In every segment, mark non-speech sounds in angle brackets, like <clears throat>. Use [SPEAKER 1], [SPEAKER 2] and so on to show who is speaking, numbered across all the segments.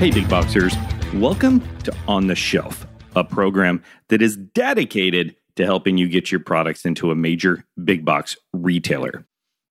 [SPEAKER 1] Hey, big boxers. Welcome to On the Shelf, a program that is dedicated to helping you get your products into a major big box retailer.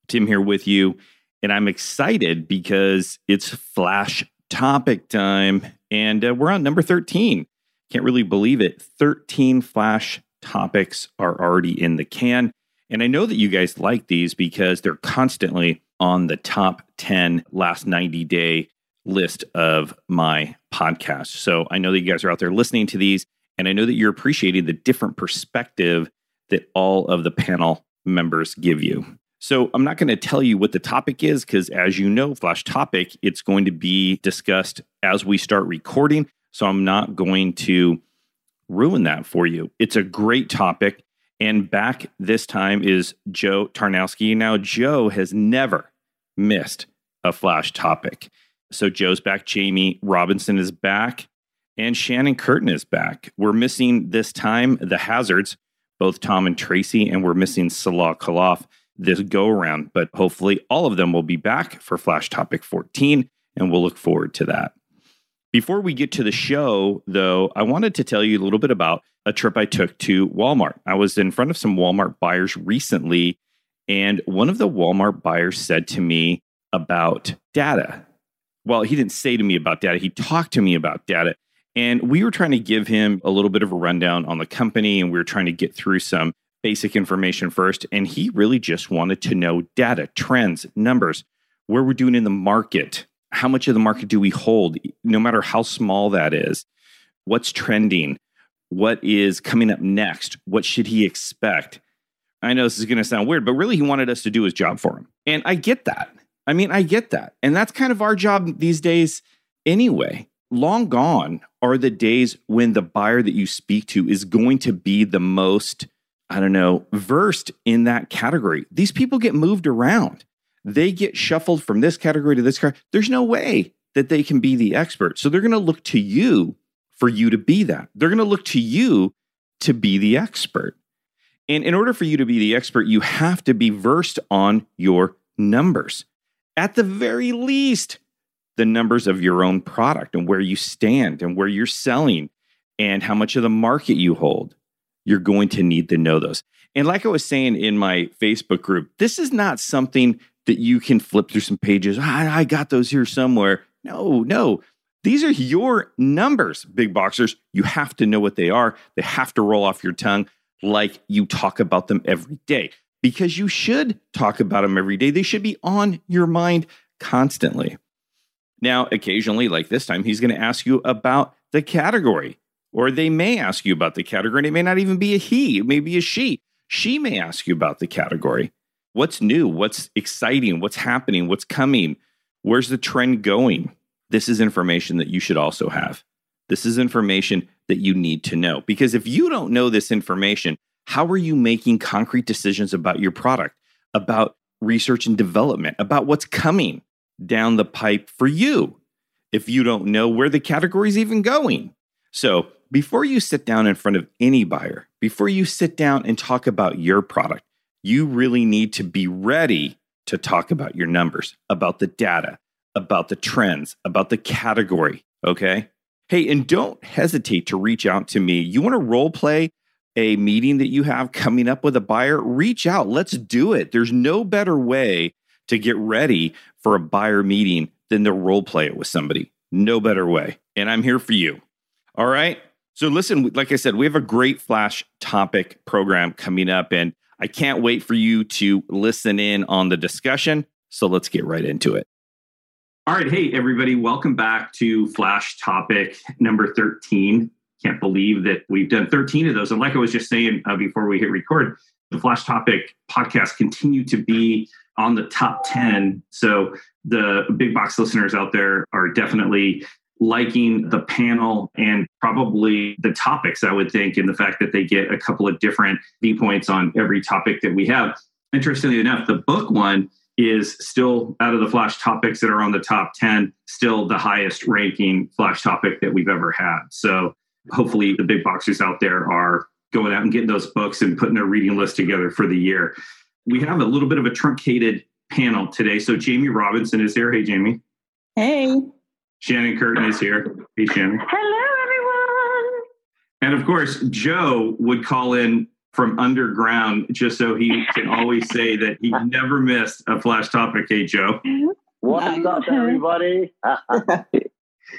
[SPEAKER 1] Tim here with you, and I'm excited because it's flash topic time, and uh, we're on number 13. Can't really believe it. 13 flash topics are already in the can. And I know that you guys like these because they're constantly on the top 10 last 90 day list of my podcasts. So I know that you guys are out there listening to these, and I know that you're appreciating the different perspective that all of the panel members give you. So I'm not going to tell you what the topic is because, as you know, Flash Topic, it's going to be discussed as we start recording. So I'm not going to ruin that for you. It's a great topic. And back this time is Joe Tarnowski. Now, Joe has never missed a Flash Topic. So Joe's back, Jamie Robinson is back, and Shannon Curtin is back. We're missing this time the Hazards, both Tom and Tracy, and we're missing Salah Khalaf this go around. But hopefully, all of them will be back for Flash Topic 14, and we'll look forward to that. Before we get to the show, though, I wanted to tell you a little bit about a trip I took to Walmart. I was in front of some Walmart buyers recently, and one of the Walmart buyers said to me about data well, he didn't say to me about data, he talked to me about data. And we were trying to give him a little bit of a rundown on the company, and we were trying to get through some basic information first. And he really just wanted to know data, trends, numbers, where we're doing in the market, how much of the market do we hold, no matter how small that is, what's trending, what is coming up next, what should he expect. I know this is going to sound weird, but really he wanted us to do his job for him. And I get that. I mean, I get that. And that's kind of our job these days anyway. Long gone are the days when the buyer that you speak to is going to be the most, I don't know, versed in that category. These people get moved around. They get shuffled from this category to this category. There's no way that they can be the expert. So they're going to look to you for you to be that. They're going to look to you to be the expert. And in order for you to be the expert, you have to be versed on your numbers at the very least, the numbers of your own product and where you stand and where you're selling and how much of the market you hold. You're going to need to know those. And like I was saying in my Facebook group, this is not something that you can flip through some pages. I, I got those here somewhere. No, no. These are your numbers, big boxers. You have to know what they are. They have to roll off your tongue like you talk about them every day because you should talk about them every day. They should be on your mind constantly. Now, occasionally, like this time, he's going to ask you about the category, or they may ask you about the category. And it may not even be a he, it may be a she. She may ask you about the category. What's new? What's exciting? What's happening? What's coming? Where's the trend going? This is information that you should also have. This is information that you need to know. Because if you don't know this information, how are you making concrete decisions about your product, about research and development, about what's coming down the pipe for you if you don't know where the category is even going? So, before you sit down in front of any buyer, before you sit down and talk about your product, you really need to be ready to talk about your numbers, about the data, about the trends, about the category. Okay. Hey, and don't hesitate to reach out to me. You want to role play a meeting that you have coming up with a buyer, reach out. Let's do it. There's no better way to get ready for a buyer meeting than to role play it with somebody. No better way. And I'm here for you. All right. So, listen, like I said, we have a great flash topic program coming up, and I can't wait for you to listen in on the discussion. So, let's get right into it. All right. Hey, everybody. Welcome back to Flash Topic number 13 can't believe that we've done 13 of those. And like I was just saying uh, before we hit record, the Flash Topic podcast continue to be on the top 10. So the big box listeners out there are definitely liking the panel and probably the topics, I would think, and the fact that they get a couple of different viewpoints on every topic that we have. Interestingly enough, the book one is still out of the flash topics that are on the top 10, still the highest ranking flash topic that we've ever had. So hopefully the big boxers out there are going out and getting those books and putting their reading list together for the year. We have a little bit of a truncated panel today. So Jamie Robinson is here. Hey, Jamie.
[SPEAKER 2] Hey.
[SPEAKER 1] Shannon Curtin is here. Hey, Shannon.
[SPEAKER 2] Hello, everyone.
[SPEAKER 1] And of course, Joe would call in from underground just so he can always say that he never missed a flash topic. Hey, Joe.
[SPEAKER 3] What's up, everybody? <laughs>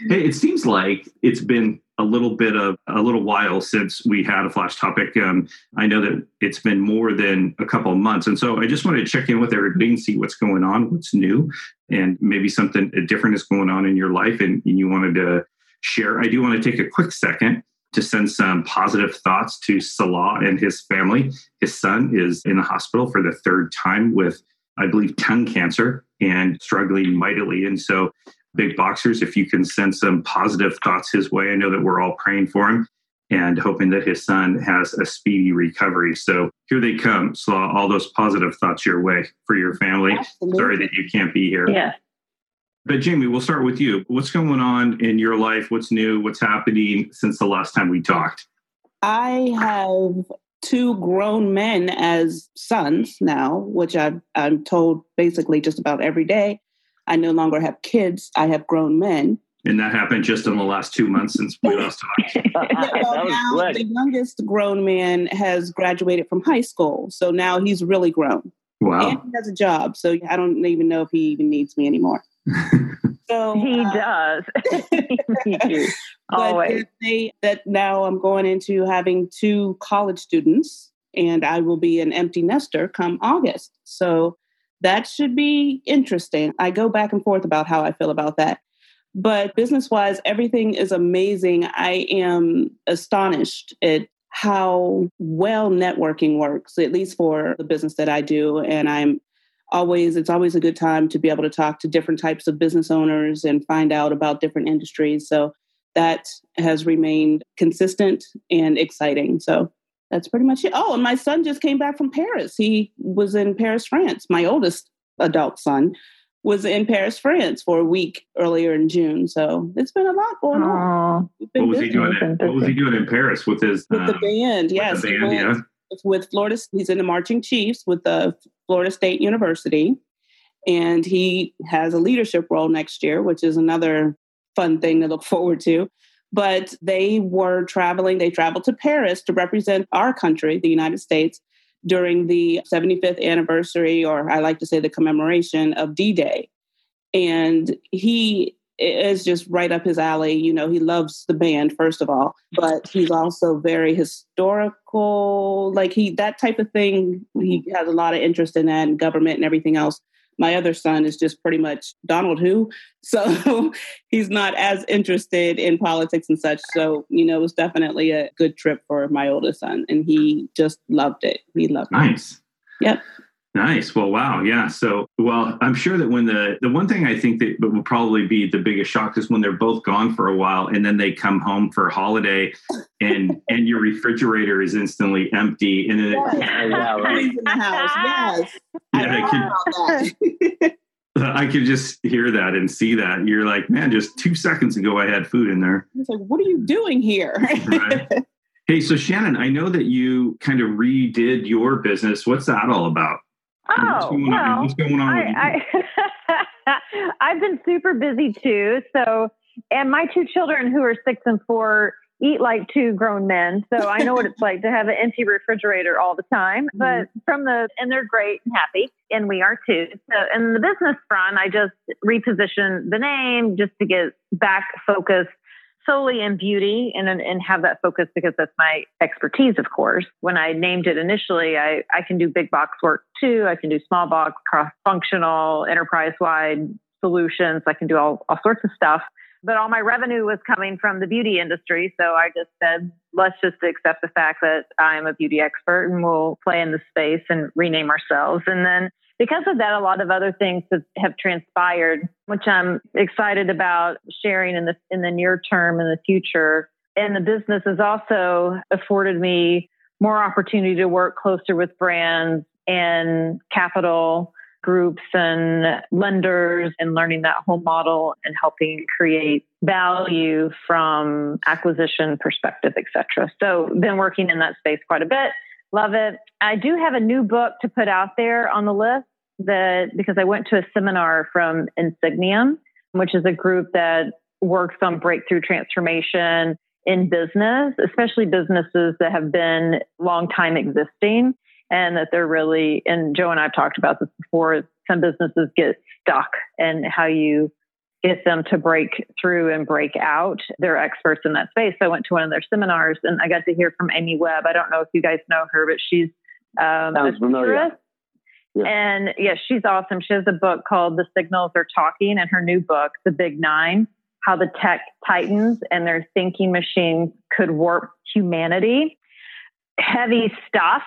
[SPEAKER 1] hey, it seems like it's been a little bit of a little while since we had a flash topic. Um, I know that it's been more than a couple of months, and so I just wanted to check in with everybody and see what's going on, what's new, and maybe something different is going on in your life, and, and you wanted to share. I do want to take a quick second to send some positive thoughts to Salah and his family. His son is in the hospital for the third time with, I believe, tongue cancer and struggling mightily. And so big boxers, if you can send some positive thoughts his way. I know that we're all praying for him and hoping that his son has a speedy recovery. So here they come. So all those positive thoughts your way for your family. Absolutely. Sorry that you can't be here.
[SPEAKER 2] Yeah.
[SPEAKER 1] But Jamie, we'll start with you. What's going on in your life? What's new? What's happening since the last time we talked?
[SPEAKER 4] I have two grown men as sons now, which i I'm told basically just about every day. I no longer have kids, I have grown men.
[SPEAKER 1] And that happened just in the last two months since we last talked. <laughs> <laughs>
[SPEAKER 4] well, now the youngest grown man has graduated from high school. So now he's really grown.
[SPEAKER 1] Wow.
[SPEAKER 4] And he has a job. So I don't even know if he even needs me anymore. <laughs>
[SPEAKER 2] so he uh, does. he Always.
[SPEAKER 4] They, that now I'm going into having two college students and I will be an empty nester come August. So that should be interesting. I go back and forth about how I feel about that. But business wise, everything is amazing. I am astonished at how well networking works, at least for the business that I do. And I'm always, it's always a good time to be able to talk to different types of business owners and find out about different industries. So that has remained consistent and exciting. So that's pretty much it. Oh, and my son just came back from Paris. He was in Paris, France. My oldest adult son was in Paris, France for a week earlier in June. So it's been a lot going on.
[SPEAKER 1] What was busy. he doing? In, what was he doing in Paris with his
[SPEAKER 4] with um, the band? Yes,
[SPEAKER 1] the band, yeah.
[SPEAKER 4] With Florida, he's in the marching chiefs with the Florida State University, and he has a leadership role next year, which is another fun thing to look forward to but they were traveling, they traveled to Paris to represent our country, the United States, during the 75th anniversary, or I like to say the commemoration of D Day. And he is just right up his alley. You know, he loves the band, first of all, but he's also very historical. Like he, that type of thing, he has a lot of interest in that and government and everything else my other son is just pretty much Donald who. So <laughs> he's not as interested in politics and such. So, you know, it was definitely a good trip for my oldest son and he just loved it. He loved
[SPEAKER 1] nice. it. Nice.
[SPEAKER 4] Yep.
[SPEAKER 1] Nice. Well, wow. Yeah. So, well, I'm sure that when the the one thing I think that will probably be the biggest shock is when they're both gone for a while and then they come home for a holiday and <laughs> and your refrigerator is instantly empty and then
[SPEAKER 4] yes. it, yeah, right. in the house. Yes. <laughs> Yeah, I,
[SPEAKER 1] could, I <laughs> could just hear that and see that. You're like, man, just two seconds ago I had food in there.
[SPEAKER 4] It's like, what are you doing here? right.
[SPEAKER 1] Hey, so Shannon, I know that you kind of redid your business. What's that all about?
[SPEAKER 2] Oh, what's going well, on? What's going on I, I, <laughs> I've been super busy too. So, and my two children who are six and four eat like two grown men. So I know what it's <laughs> like to have an empty refrigerator all the time. Mm-hmm. But from the, and they're great and happy, and we are too. So, in the business front, I just repositioned the name just to get back focused solely in beauty and, and have that focus because that's my expertise, of course. When I named it initially, I, I can do big box work too. I can do small box, cross functional, enterprise wide solutions. I can do all, all sorts of stuff. But all my revenue was coming from the beauty industry. So I just said, let's just accept the fact that I'm a beauty expert and we'll play in the space and rename ourselves. And then because of that, a lot of other things have, transpired, which I'm excited about sharing in the in the near term in the future. And the business has also afforded me more opportunity to work closer with brands and capital groups and lenders and learning that whole model and helping create value from acquisition perspective, et cetera. So been working in that space quite a bit. Love it. I do have a new book to put out there on the list that because I went to a seminar from Insigniam, which is a group that works on breakthrough transformation in business, especially businesses that have been long time existing and that they're really, and Joe and I've talked about this before, some businesses get stuck and how you get them to break through and break out. They're experts in that space. So I went to one of their seminars and I got to hear from Amy Webb. I don't know if you guys know her, but she's um,
[SPEAKER 3] Sounds familiar.
[SPEAKER 2] Yeah. And yeah, she's awesome. She has a book called The Signals Are Talking, and her new book, The Big Nine How the Tech Titans and Their Thinking Machines Could Warp Humanity. Heavy stuff,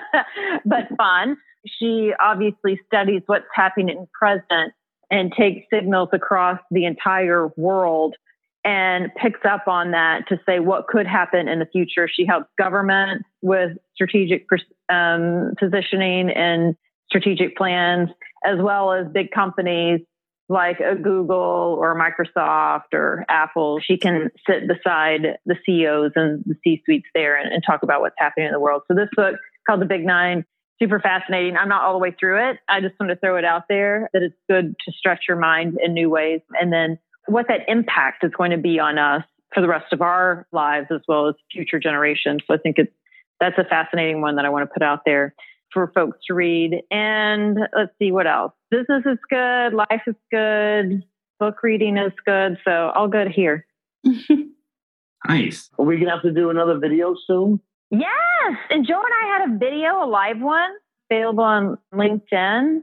[SPEAKER 2] <laughs> but fun. She obviously studies what's happening in present and takes signals across the entire world and picks up on that to say what could happen in the future. She helps government with strategic um, positioning and strategic plans, as well as big companies like a Google or Microsoft or Apple. She can sit beside the CEOs and the C suites there and, and talk about what's happening in the world. So this book called The Big Nine super fascinating. I'm not all the way through it. I just want to throw it out there that it's good to stretch your mind in new ways. And then what that impact is going to be on us for the rest of our lives as well as future generations. So I think it's that's a fascinating one that I want to put out there for folks to read. And let's see what else. Business is good, life is good, book reading is good. So all good here. <laughs>
[SPEAKER 1] nice.
[SPEAKER 3] Are we gonna have to do another video soon?
[SPEAKER 2] Yes. And Joe and I had a video, a live one, available on LinkedIn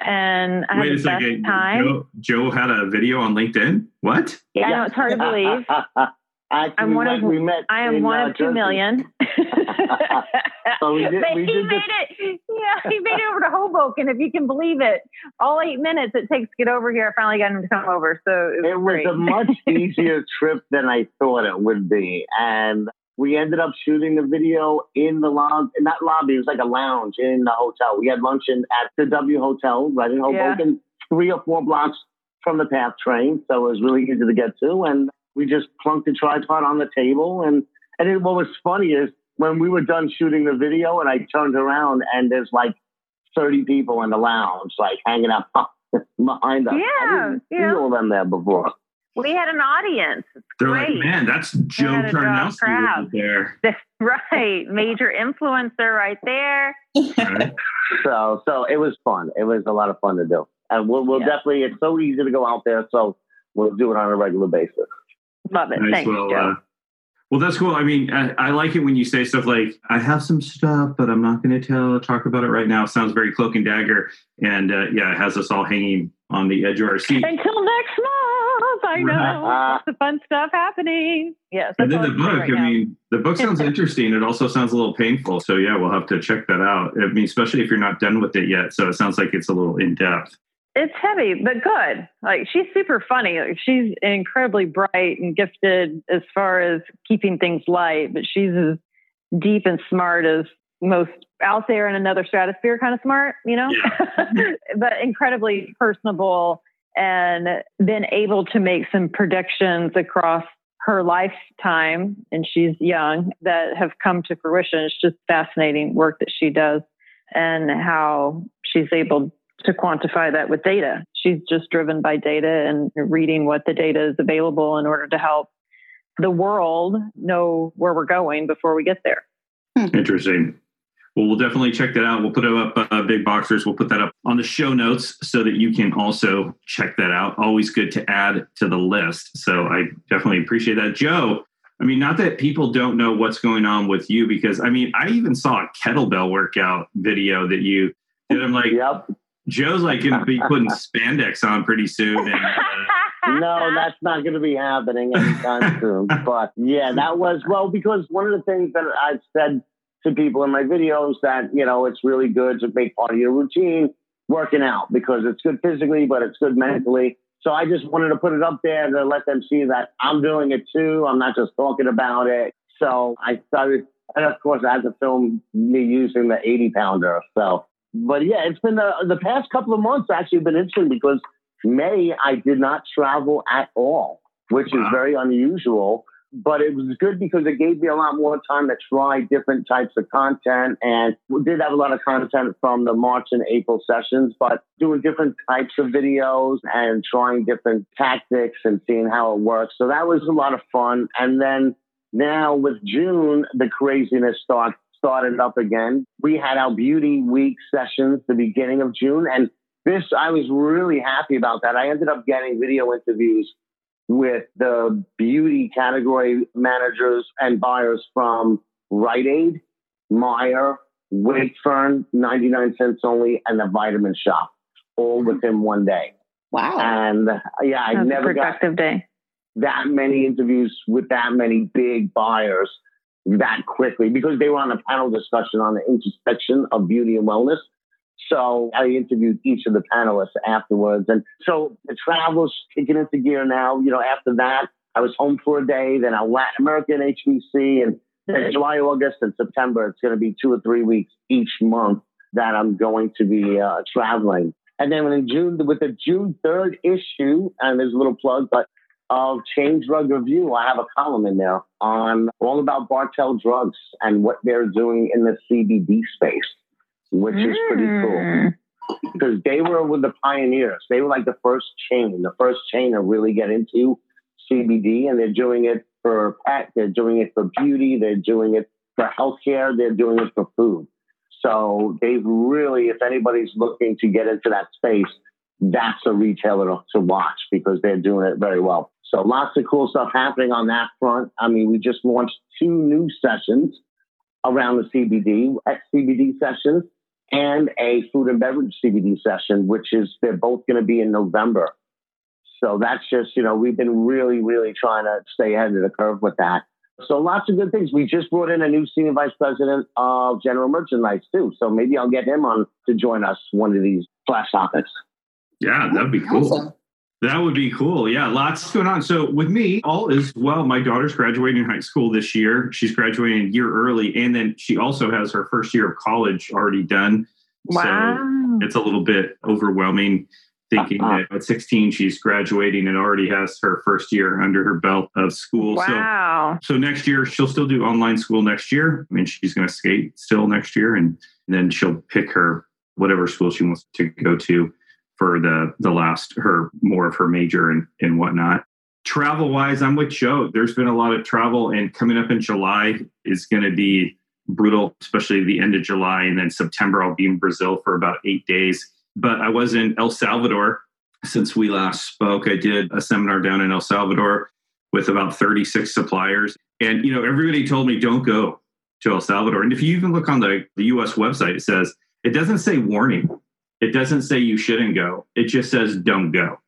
[SPEAKER 2] and I Wait a second.
[SPEAKER 1] Joe, Joe, had a video on LinkedIn. What?
[SPEAKER 2] Yeah, I know it's hard to believe. <laughs>
[SPEAKER 3] Actually, I'm one of we met
[SPEAKER 2] I am one uh, of two million. <laughs> <laughs> so we did, we he did made this. it. Yeah, he made it over to Hoboken. If you can believe it, all eight minutes it takes to get over here. I finally got him to come over. So it was,
[SPEAKER 3] it was a much easier trip than I thought it would be, and we ended up shooting the video in the lobby, not lobby, it was like a lounge in the hotel. We had lunch in, at the W Hotel right in Hoboken, yeah. three or four blocks from the PATH train. So it was really easy to get to. And we just plunked the tripod on the table. And, and it, what was funny is when we were done shooting the video and I turned around and there's like 30 people in the lounge, like hanging out <laughs> behind us.
[SPEAKER 2] Yeah.
[SPEAKER 3] I didn't see all them there before.
[SPEAKER 2] We had an audience. It's
[SPEAKER 1] They're
[SPEAKER 2] great.
[SPEAKER 1] like, man, that's Joe Tarnowski right there. <laughs>
[SPEAKER 2] right, major influencer right there. <laughs>
[SPEAKER 3] so, so it was fun. It was a lot of fun to do, and we'll, we'll yeah. definitely. It's so easy to go out there, so we'll do it on a regular basis.
[SPEAKER 2] Love it. Nice. Thanks, well, Joe. Uh,
[SPEAKER 1] well, that's cool. I mean, I, I, like it when you say stuff like, I have some stuff, but I'm not going to tell, talk about it right now. It Sounds very cloak and dagger. And uh, yeah, it has us all hanging on the edge of our seat.
[SPEAKER 2] Until next month. I <laughs> know. Of fun stuff happening. Yes.
[SPEAKER 1] And then the book, right I mean, the book sounds <laughs> interesting. It also sounds a little painful. So yeah, we'll have to check that out. I mean, especially if you're not done with it yet. So it sounds like it's a little in depth.
[SPEAKER 2] It's heavy, but good. Like she's super funny. Like, she's incredibly bright and gifted as far as keeping things light, but she's as deep and smart as most out there in another stratosphere kind of smart, you know, yeah. <laughs> but incredibly personable and been able to make some predictions across her lifetime, and she's young, that have come to fruition. It's just fascinating work that she does and how she's able to quantify that with data. She's just driven by data and reading what the data is available in order to help the world know where we're going before we get there. Hmm.
[SPEAKER 1] Interesting. Well, we'll definitely check that out. We'll put it up, uh, Big Boxers. We'll put that up on the show notes so that you can also check that out. Always good to add to the list. So I definitely appreciate that. Joe, I mean, not that people don't know what's going on with you, because I mean, I even saw a kettlebell workout video that you did. I'm like, yep. Joe's like going to be putting <laughs> spandex on pretty soon. And, uh,
[SPEAKER 3] no, that's not going to be happening anytime soon. <laughs> But yeah, that was, well, because one of the things that I've said to people in my videos that, you know, it's really good to make part of your routine working out because it's good physically, but it's good mentally. So I just wanted to put it up there to let them see that I'm doing it too. I'm not just talking about it. So I started, and of course, I had to film me using the 80 pounder. So, but yeah, it's been the, the past couple of months actually been interesting because May I did not travel at all, which wow. is very unusual but it was good because it gave me a lot more time to try different types of content. And we did have a lot of content from the March and April sessions, but doing different types of videos and trying different tactics and seeing how it works. So that was a lot of fun. And then now with June, the craziness start, started up again. We had our beauty week sessions the beginning of June and this, I was really happy about that. I ended up getting video interviews with the beauty category managers and buyers from Rite Aid, Meijer, Wakefern, 99 cents only, and the Vitamin Shoppe, all within one day.
[SPEAKER 4] Wow.
[SPEAKER 3] And yeah, I never
[SPEAKER 2] got
[SPEAKER 3] day. that many interviews with that many big buyers that quickly because they were on a panel discussion on the intersection of beauty and wellness. So I interviewed each of the panelists afterwards. And so the travel's kicking into gear now. You know, after that, I was home for a day, then I Latin American HBC, and then July, August, and September, it's going to be two or three weeks each month that I'm going to be uh, traveling. And then in June, with the June 3rd issue, and there's a little plug, but of Chain Drug Review, I have a column in there on all about Bartell drugs and what they're doing in the CBD space which mm. is pretty cool because they were with the pioneers. They were like the first chain, the first chain to really get into CBD, and they're doing it for pet, they're doing it for beauty, they're doing it for healthcare, they're doing it for food. So they've really, if anybody's looking to get into that space, that's a retailer to watch because they're doing it very well. So lots of cool stuff happening on that front. I mean, we just launched two new sessions around the CBD, X CBD sessions and a food and beverage CBD session, which is they're both going to be in November. So that's just, you know, we've been really, really trying to stay ahead of the curve with that. So lots of good things. We just brought in a new senior vice president of general merchandise too. So maybe I'll get him on to join us one of these flash topics.
[SPEAKER 1] Yeah, that'd be cool. Awesome. That would be cool. Yeah, lots going on. So with me, all is well. My daughter's graduating high school this year. She's graduating a year early, and then she also has her first year of college already done.
[SPEAKER 2] Wow.
[SPEAKER 1] So it's a little bit overwhelming thinking uh-huh. that at 16 she's graduating and already has her first year under her belt of school.
[SPEAKER 2] Wow.
[SPEAKER 1] So, so next year she'll still do online school next year. I mean, she's going to skate still next year, and, and then she'll pick her whatever school she wants to go to for the the last her more of her major and and whatnot. Travel wise, I'm with Joe. There's been a lot of travel, and coming up in July is going to be brutal, especially the end of July, and then September I'll be in Brazil for about eight days. But I was in El Salvador since we last spoke. I did a seminar down in El Salvador with about 36 suppliers, and you know everybody told me don't go to El Salvador. And if you even look on the, the U.S. website, it says it doesn't say warning it doesn't say you shouldn't go. It just says don't go.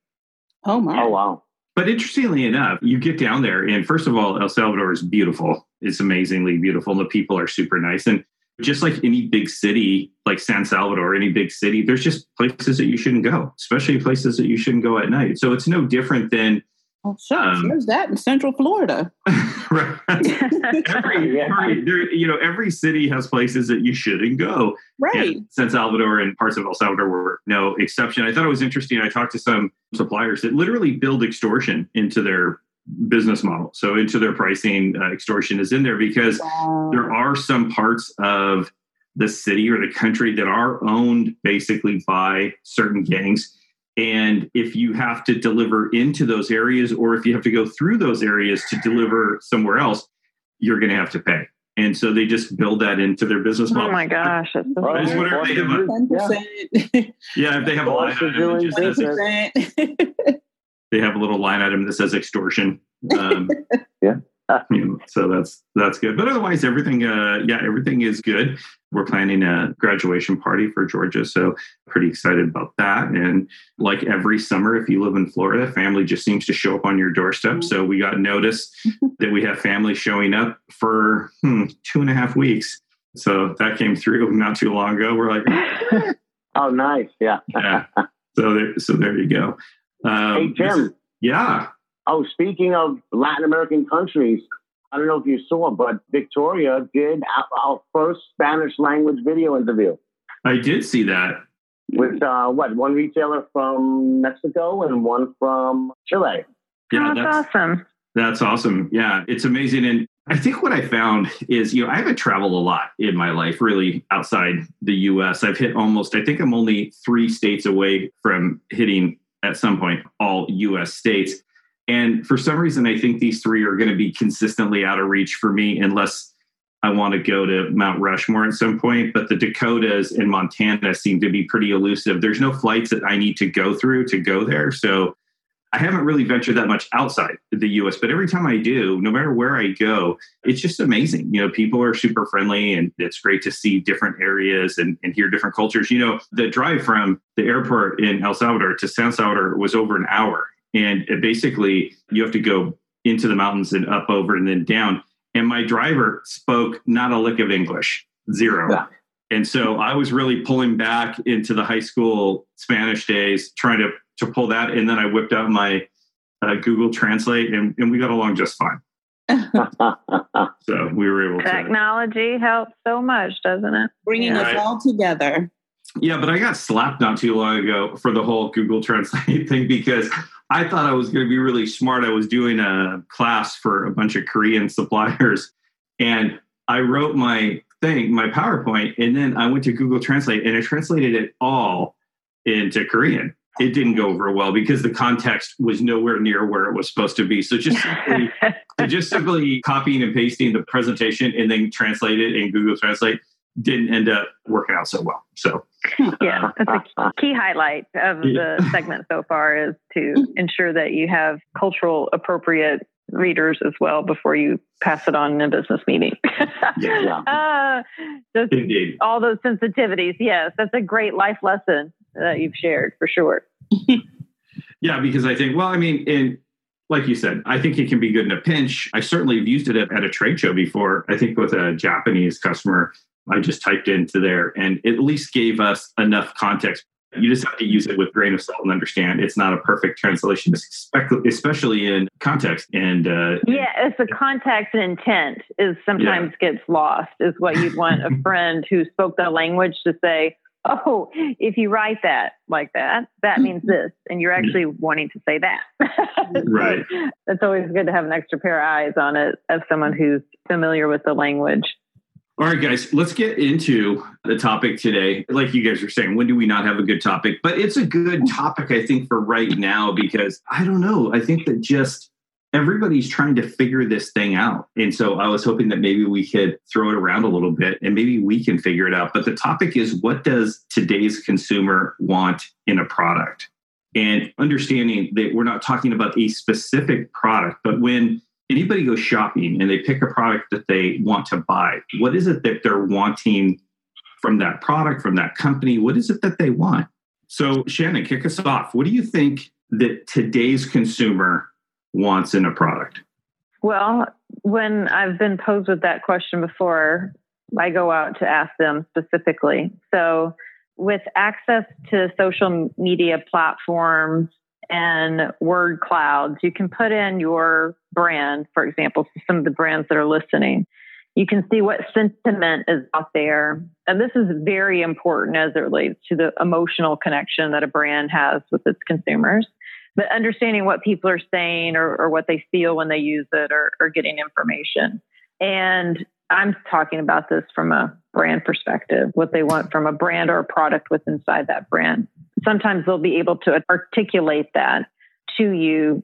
[SPEAKER 4] Oh my.
[SPEAKER 3] Oh wow.
[SPEAKER 1] But interestingly enough, you get down there, and first of all, El Salvador is beautiful. It's amazingly beautiful. And the people are super nice. And just like any big city, like San Salvador, any big city, there's just places that you shouldn't go, especially places that you shouldn't go at night. So it's no different than
[SPEAKER 4] Oh, shucks, um, there's that in Central Florida. <laughs>
[SPEAKER 1] right. <laughs> every, every there, you know, every city has places that you shouldn't go.
[SPEAKER 4] Right.
[SPEAKER 1] And San Salvador and parts of El Salvador were no exception. I thought it was interesting. I talked to some suppliers that literally build extortion into their business model. So into their pricing, uh, extortion is in there because wow. there are some parts of the city or the country that are owned basically by certain gangs and if you have to deliver into those areas, or if you have to go through those areas to deliver somewhere else, you're going to have to pay. And so they just build that into their business model.
[SPEAKER 2] Oh my gosh. That's so
[SPEAKER 1] right. whatever they have a, yeah. if they have a line item, says, <laughs> they have a little line item that says extortion. <laughs> Um,
[SPEAKER 3] yeah. <laughs>
[SPEAKER 1] know, so that's that's good. But otherwise, everything, uh, yeah, everything is good. We're planning a graduation party for Georgia, so pretty excited about that. And like every summer, if you live in Florida, family just seems to show up on your doorstep. So we got notice <laughs> that we have family showing up for hmm, two and a half weeks. So that came through not too long ago. We're like, <laughs>
[SPEAKER 3] oh, nice, yeah,
[SPEAKER 1] yeah. So there, so there you go.
[SPEAKER 3] Um, hey Tim,
[SPEAKER 1] yeah.
[SPEAKER 3] Oh, speaking of Latin American countries, I don't know if you saw, but Victoria did our first Spanish language video interview.
[SPEAKER 1] I did see that.
[SPEAKER 3] With uh, what one retailer from Mexico and one from Chile.
[SPEAKER 2] Yeah, that's, that's awesome.
[SPEAKER 1] That's awesome. Yeah, it's amazing. And I think what I found is, you know, I haven't traveled a lot in my life, really outside the US. I've hit almost, I think I'm only three states away from hitting at some point all US states. And for some reason, I think these three are going to be consistently out of reach for me unless I want to go to Mount Rushmore at some point. But the Dakotas and Montana seem to be pretty elusive. There's no flights that I need to go through to go there. So I haven't really ventured that much outside the US, but every time I do, no matter where I go, it's just amazing. You know, people are super friendly and it's great to see different areas and, and hear different cultures. You know, the drive from the airport in El Salvador to San Salvador was over an hour. And basically, you have to go into the mountains and up over and then down. And my driver spoke not a lick of English, zero. Yeah. And so I was really pulling back into the high school Spanish days, trying to to pull that. And then I whipped out my uh, Google Translate, and, and we got along just fine. <laughs> so we were able
[SPEAKER 2] to. Technology helps so much, doesn't it?
[SPEAKER 4] Bringing yeah. us all together.
[SPEAKER 1] Yeah, but I got slapped not too long ago for the whole Google Translate <laughs> thing because I thought I was going to be really smart. I was doing a class for a bunch of Korean <laughs> suppliers, and I wrote my thing, my PowerPoint, and then I went to Google Translate and I translated it all into Korean it didn't go over well because the context was nowhere near where it was supposed to be. So just simply, <laughs> just simply copying and pasting the presentation and then translate it in Google Translate didn't end up working out so well. So
[SPEAKER 2] yeah, uh, that's a key highlight of yeah. the <laughs> segment so far is to ensure that you have cultural appropriate readers as well before you pass it on in a business meeting. <laughs> yeah. uh,
[SPEAKER 1] Indeed.
[SPEAKER 2] All those sensitivities. Yes, that's a great life lesson that you've shared for sure. <laughs>
[SPEAKER 1] yeah, because I think, well, I mean, in like you said, I think it can be good in a pinch. I certainly have used it at, at a trade show before. I think with a Japanese customer, I just typed into there and at least gave us enough context. You just have to use it with grain of salt and understand it's not a perfect translation, especially in context. And uh,
[SPEAKER 2] yeah, it's the context and intent is sometimes yeah. gets lost. Is what you'd want a <laughs> friend who spoke the language to say oh, if you write that like that, that means <laughs> this, and you're actually wanting to say that. <laughs>
[SPEAKER 1] right.
[SPEAKER 2] It's always good to have an extra pair of eyes on it as someone who's familiar with the language.
[SPEAKER 1] All right, guys, let's get into the topic today. Like you guys are saying, when do we not have a good topic? But it's a good topic, I think, for right now because I don't know. I think that just everybody's trying to figure this thing out. And so I was hoping that maybe we could throw it around a little bit and maybe we can figure it out. But the topic is what does today's consumer want in a product? And understanding that we're not talking about a specific product, but when anybody goes shopping and they pick a product that they want to buy, what is it that they're wanting from that product, from that company? What is it that they want? So, Shannon, kick us off. What do you think that today's consumer wants in a product?
[SPEAKER 2] Well, when I've been posed with that question before, I go out to ask them specifically. So, with access to social media platforms and word clouds, you can put in your brand, for example, some of the brands that are listening. You can see what sentiment is out there. And this is very important as it relates to the emotional connection that a brand has with its consumers but understanding what people are saying or, or what they feel when they use it or, or getting information. And I'm talking about this from a brand perspective, what they want from a brand or a product with inside that brand. Sometimes they'll be able to articulate that to you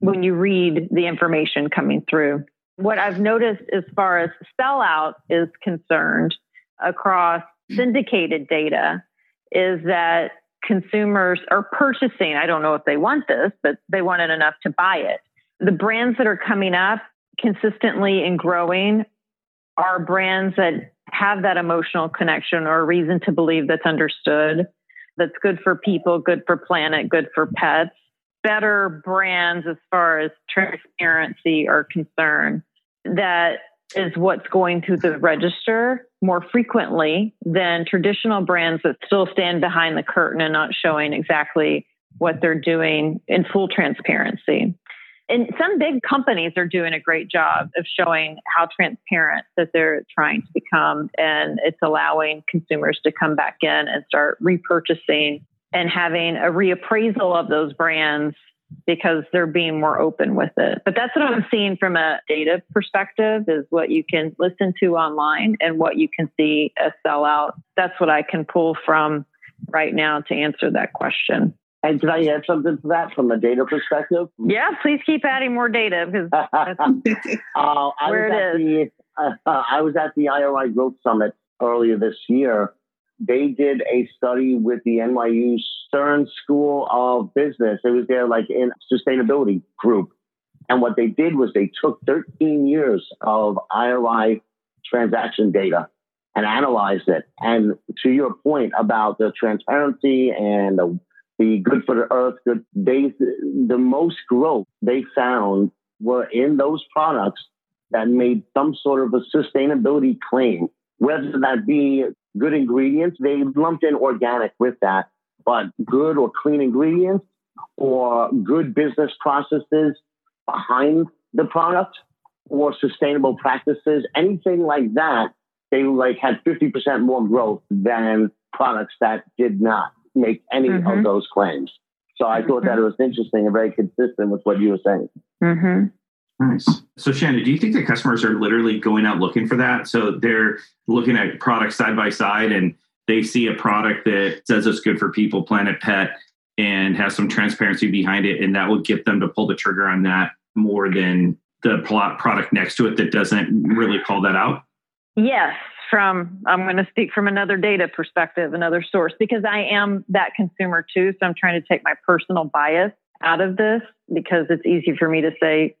[SPEAKER 2] when you read the information coming through. What I've noticed as far as sellout is concerned across syndicated data is that consumers are purchasing. I don't know if they want this, but they want it enough to buy it. The brands that are coming up consistently and growing are brands that have that emotional connection or reason to believe that's understood, that's good for people, good for planet, good for pets. Better brands as far as transparency are concerned that is what's going through the register more frequently than traditional brands that still stand behind the curtain and not showing exactly what they're doing in full transparency. And some big companies are doing a great job of showing how transparent that they're trying to become. And it's allowing consumers to come back in and start repurchasing and having a reappraisal of those brands because they're being more open with it. But that's what I'm seeing from a data perspective is what you can listen to online and what you can see as sellout. That's what I can pull from right now to answer that question.
[SPEAKER 3] And can I add something to that from a data perspective?
[SPEAKER 2] Yeah, please keep adding more data because <laughs> uh, where it is.
[SPEAKER 3] The, uh, <laughs> I was at the IRI Growth Summit earlier this year. They did a study with the NYU Stern School of Business. It was there like in sustainability group. And what they did was they took 13 years of IRI transaction data and analyzed it. And to your point about the transparency and the the good for the earth, good, they, the most growth they found were in those products that made some sort of a sustainability claim, whether that be good ingredients, they lumped in organic with that, but good or clean ingredients or good business processes behind the product or sustainable practices, anything like that, they like had 50% more growth than products that did not make any mm-hmm. of those claims. So I thought that it was interesting and very consistent with what you were saying.
[SPEAKER 2] Mm-hmm.
[SPEAKER 1] Nice. So, Shannon, do you think that customers are literally going out looking for that? So they're looking at products side by side and they see a product that says it's good for people, planet, pet, and has some transparency behind it. And that will get them to pull the trigger on that more than the product next to it that doesn't really call that out?
[SPEAKER 2] Yes, from I'm going to speak from another data perspective, another source, because I am that consumer too. So I'm trying to take my personal bias out of this because it's easy for me to say,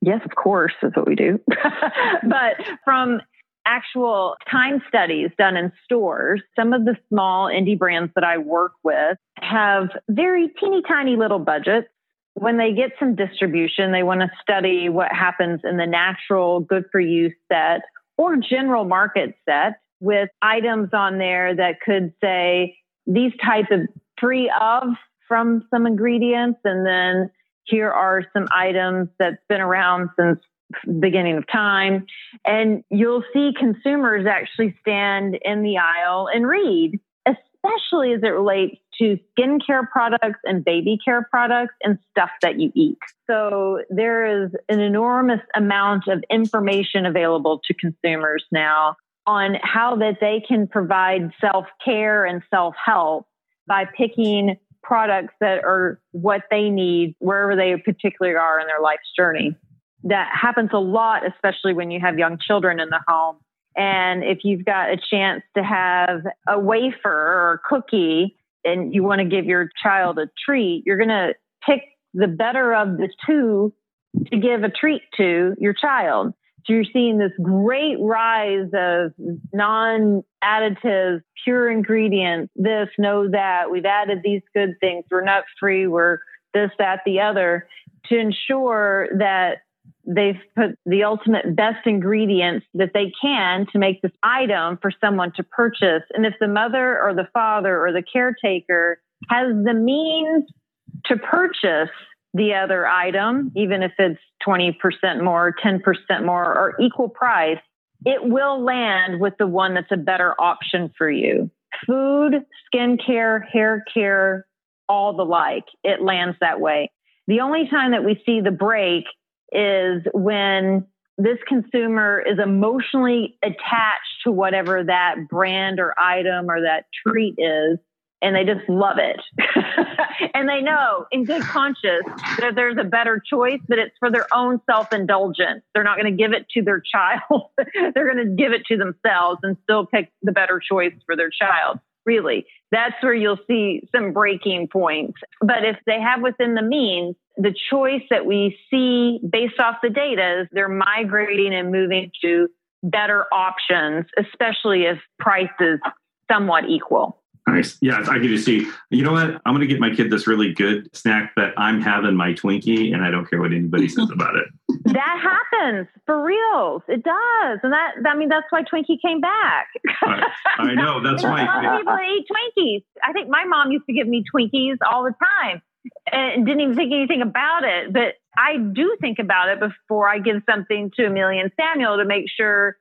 [SPEAKER 2] yes, of course, that's what we do. <laughs> but from actual time studies done in stores, some of the small indie brands that I work with have very teeny tiny little budgets. When they get some distribution, they want to study what happens in the natural good for you set or general market set with items on there that could say these types of free of from some ingredients and then here are some items that's been around since beginning of time. And you'll see consumers actually stand in the aisle and read especially as it relates to skincare products and baby care products and stuff that you eat. So there is an enormous amount of information available to consumers now on how that they can provide self-care and self-help by picking products that are what they need wherever they particularly are in their life's journey. That happens a lot, especially when you have young children in the home and if you've got a chance to have a wafer or a cookie and you want to give your child a treat, you're going to pick the better of the two to give a treat to your child. So you're seeing this great rise of non additive, pure ingredients, this, no, that. We've added these good things. We're nut free. We're this, that, the other to ensure that they've put the ultimate best ingredients that they can to make this item for someone to purchase. And if the mother or the father or the caretaker has the means to purchase the other item, even if it's 20% more, 10% more, or equal price, it will land with the one that's a better option for you. Food, skincare, hair care, all the like, it lands that way. The only time that we see the break is when this consumer is emotionally attached to whatever that brand or item or that treat is and they just love it. <laughs> and they know in good conscience that there's a better choice, but it's for their own self indulgence. They're not going to give it to their child, <laughs> they're going to give it to themselves and still pick the better choice for their child. Really, that's where you'll see some breaking points. But if they have within the means, the choice that we see based off the data is they're migrating and moving to better options, especially if price is somewhat equal.
[SPEAKER 1] Nice. Yeah, I can just see. You know what? I'm going to get my kid this really good snack, but I'm having my Twinkie, and I don't care what anybody says <laughs> about it.
[SPEAKER 2] That happens for reals. It does, and that I mean that's why Twinkie came back.
[SPEAKER 1] I, I know <laughs> that's why
[SPEAKER 2] people eat Twinkies. I think my mom used to give me Twinkies all the time, and didn't even think anything about it. But I do think about it before I give something to Amelia and Samuel to make sure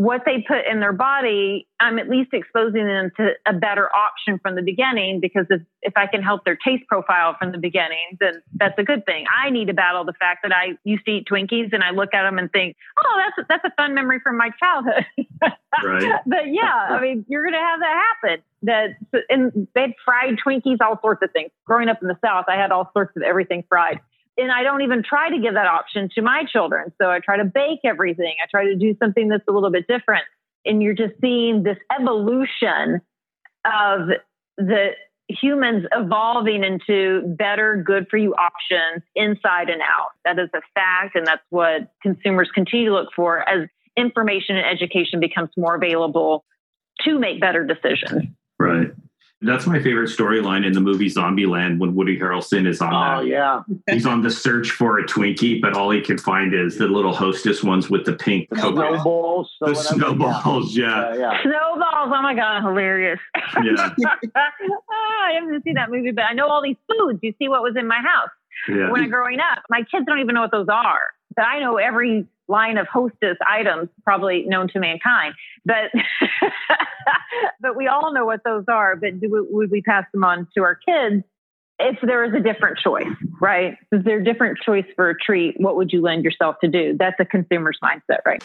[SPEAKER 2] what they put in their body, I'm at least exposing them to a better option from the beginning because if, if I can help their taste profile from the beginning, then that's a good thing. I need to battle the fact that I used to eat Twinkies and I look at them and think, oh, that's a, that's a fun memory from my childhood. <laughs> right. but yeah, I mean, you're going to have that happen. That and they had fried Twinkies, all sorts of things. Growing up in the South, I had all sorts of everything fried and I don't even try to give that option to my children. So I try to bake everything. I try to do something that's a little bit different. And you're just seeing this evolution of the humans evolving into better, good for you options inside and out. That is a fact. And that's what consumers continue to look for as information and education becomes more available to make better decisions.
[SPEAKER 1] Right. That's my favorite storyline in the movie Zombieland when Woody Harrelson is on.
[SPEAKER 3] Oh yeah,
[SPEAKER 1] he's on the search for a Twinkie, but all he can find is the little hostess ones with the pink The
[SPEAKER 3] snowballs.
[SPEAKER 1] The snowballs, yeah.
[SPEAKER 2] Yeah, yeah. Snowballs. Oh my god, hilarious. Yeah. oh, <laughs> I haven't seen that movie, but I know all these foods. You see what was in my house yeah. when I growing up. My kids don't even know what those are, but I know every line of hostess items probably known to mankind. But <laughs> but we all know what those are. But do, would we pass them on to our kids if there is a different choice, right? Is there a different choice for a treat? What would you lend yourself to do? That's a consumer's mindset, right?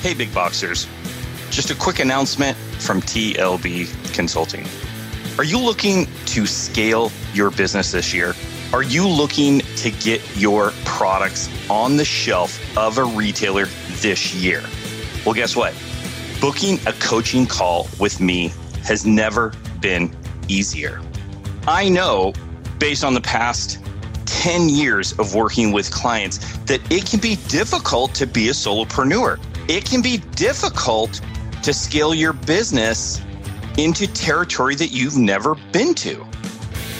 [SPEAKER 1] Hey, big boxers. Just a quick announcement from TLB Consulting. Are you looking to scale your business this year? Are you looking to get your products on the shelf of a retailer this year? Well, guess what? Booking a coaching call with me has never been easier. I know based on the past 10 years of working with clients that it can be difficult to be a solopreneur. It can be difficult to scale your business into territory that you've never been to.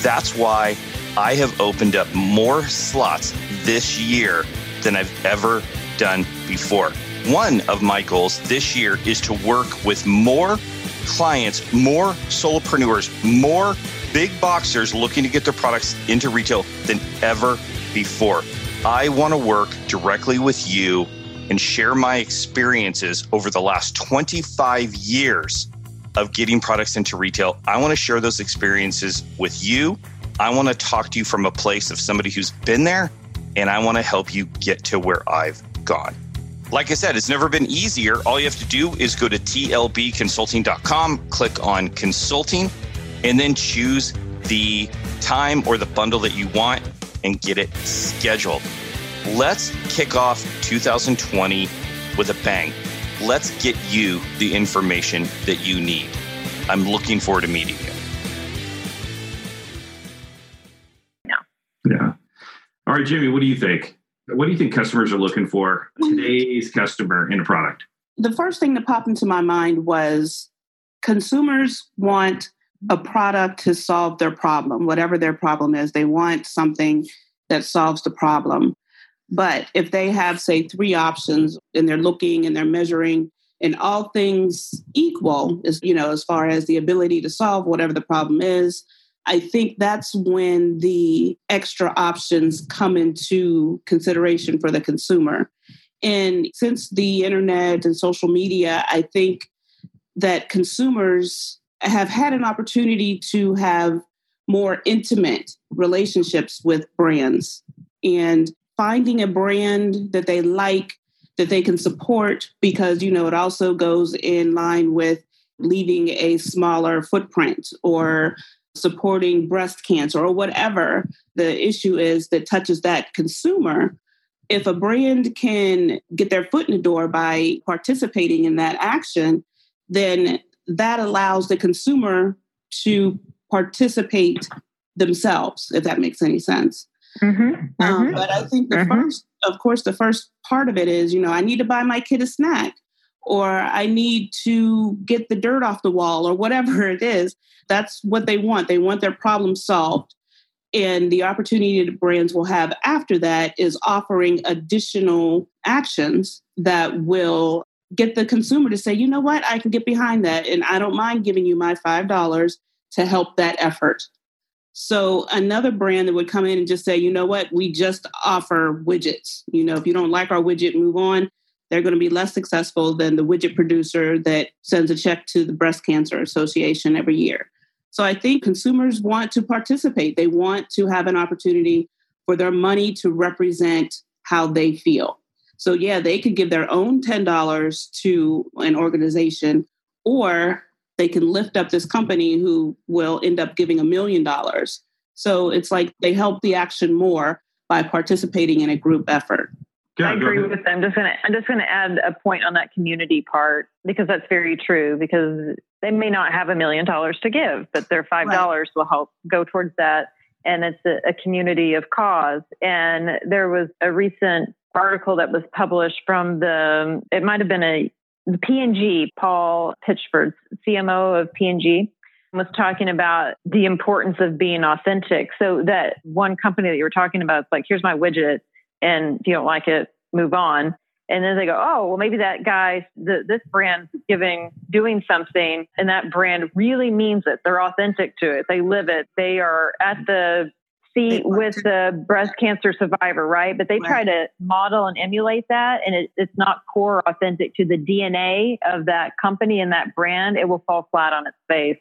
[SPEAKER 1] That's why I have opened up more slots this year than I've ever done before. One of my goals this year is to work with more clients, more solopreneurs, more big boxers looking to get their products into retail than ever before. I want to work directly with you and share my experiences over the last 25 years of getting products into retail. I want to share those experiences with you I want to talk to you from a place of somebody who's been there, and I want to help you get to where I've gone. Like I said, it's never been easier. All you have to do is go to tlbconsulting.com, click on consulting, and then choose the time or the bundle that you want and get it scheduled. Let's kick off 2020 with a bang. Let's get you the information that you need. I'm looking forward to meeting you. All right, Jimmy, what do you think? What do you think customers are looking for today's customer in a product?
[SPEAKER 4] The first thing that popped into my mind was consumers want a product to solve their problem, whatever their problem is. They want something that solves the problem. But if they have, say, three options and they're looking and they're measuring, and all things equal, is you know, as far as the ability to solve whatever the problem is, I think that's when the extra options come into consideration for the consumer. And since the internet and social media, I think that consumers have had an opportunity to have more intimate relationships with brands and finding a brand that they like that they can support because you know it also goes in line with leaving a smaller footprint or supporting breast cancer or whatever the issue is that touches that consumer, if a brand can get their foot in the door by participating in that action, then that allows the consumer to participate themselves, if that makes any sense. Mm-hmm, um, mm-hmm, but I think the mm-hmm. first, of course, the first part of it is, you know, I need to buy my kid a snack or I need to get the dirt off the wall or whatever it is. That's what they want. They want their problem solved. And the opportunity that brands will have after that is offering additional actions that will get the consumer to say, you know what, I can get behind that. And I don't mind giving you my $5 to help that effort. So another brand that would come in and just say, you know what, we just offer widgets. You know, if you don't like our widget, move on they're going to be less successful than the widget producer that sends a check to the Breast Cancer Association every year. So I think consumers want to participate. They want to have an opportunity for their money to represent how they feel. So, yeah, they could give their own $10 to an organization, or they can lift up this company who will end up giving a million dollars. So it's like they help the action more by participating in a group effort.
[SPEAKER 2] Yeah, I agree with them. I'm just gonna I'm just gonna add a point on that community part because that's very true. Because they may not have a million dollars to give, but their five dollars right. will help go towards that. And it's a, a community of cause. And there was a recent article that was published from the it might have been a the P&G, Paul Pitchford, CMO of P&G, was talking about the importance of being authentic. So that one company that you were talking about, it's like, here's my widget, and if you don't like it, move on. And then they go, oh, well, maybe that guy, the, this brand's giving, doing something, and that brand really means it. They're authentic to it. They live it. They are at the seat with the breast cancer survivor, right? But they try to model and emulate that, and it, it's not core authentic to the DNA of that company and that brand. It will fall flat on its face.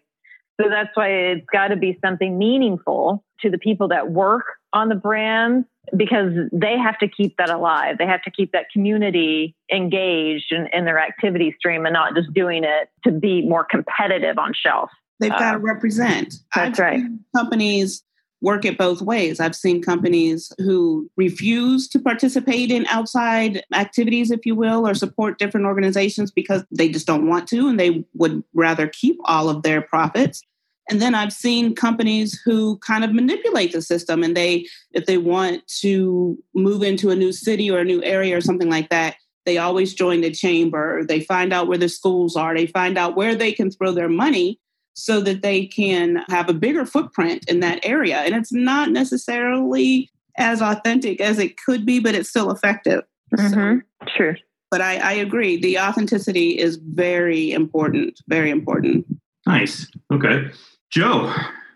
[SPEAKER 2] So that's why it's got to be something meaningful to the people that work on the brand because they have to keep that alive. They have to keep that community engaged in, in their activity stream and not just doing it to be more competitive on shelf.
[SPEAKER 4] They've got to uh, represent.
[SPEAKER 2] That's I've right.
[SPEAKER 4] Companies work it both ways. I've seen companies who refuse to participate in outside activities, if you will, or support different organizations because they just don't want to and they would rather keep all of their profits. And then I've seen companies who kind of manipulate the system and they, if they want to move into a new city or a new area or something like that, they always join the chamber. They find out where the schools are. They find out where they can throw their money so that they can have a bigger footprint in that area. And it's not necessarily as authentic as it could be, but it's still effective.
[SPEAKER 2] Mm-hmm. So, True.
[SPEAKER 4] But I, I agree. The authenticity is very important. Very important.
[SPEAKER 1] Nice. Okay. Joe,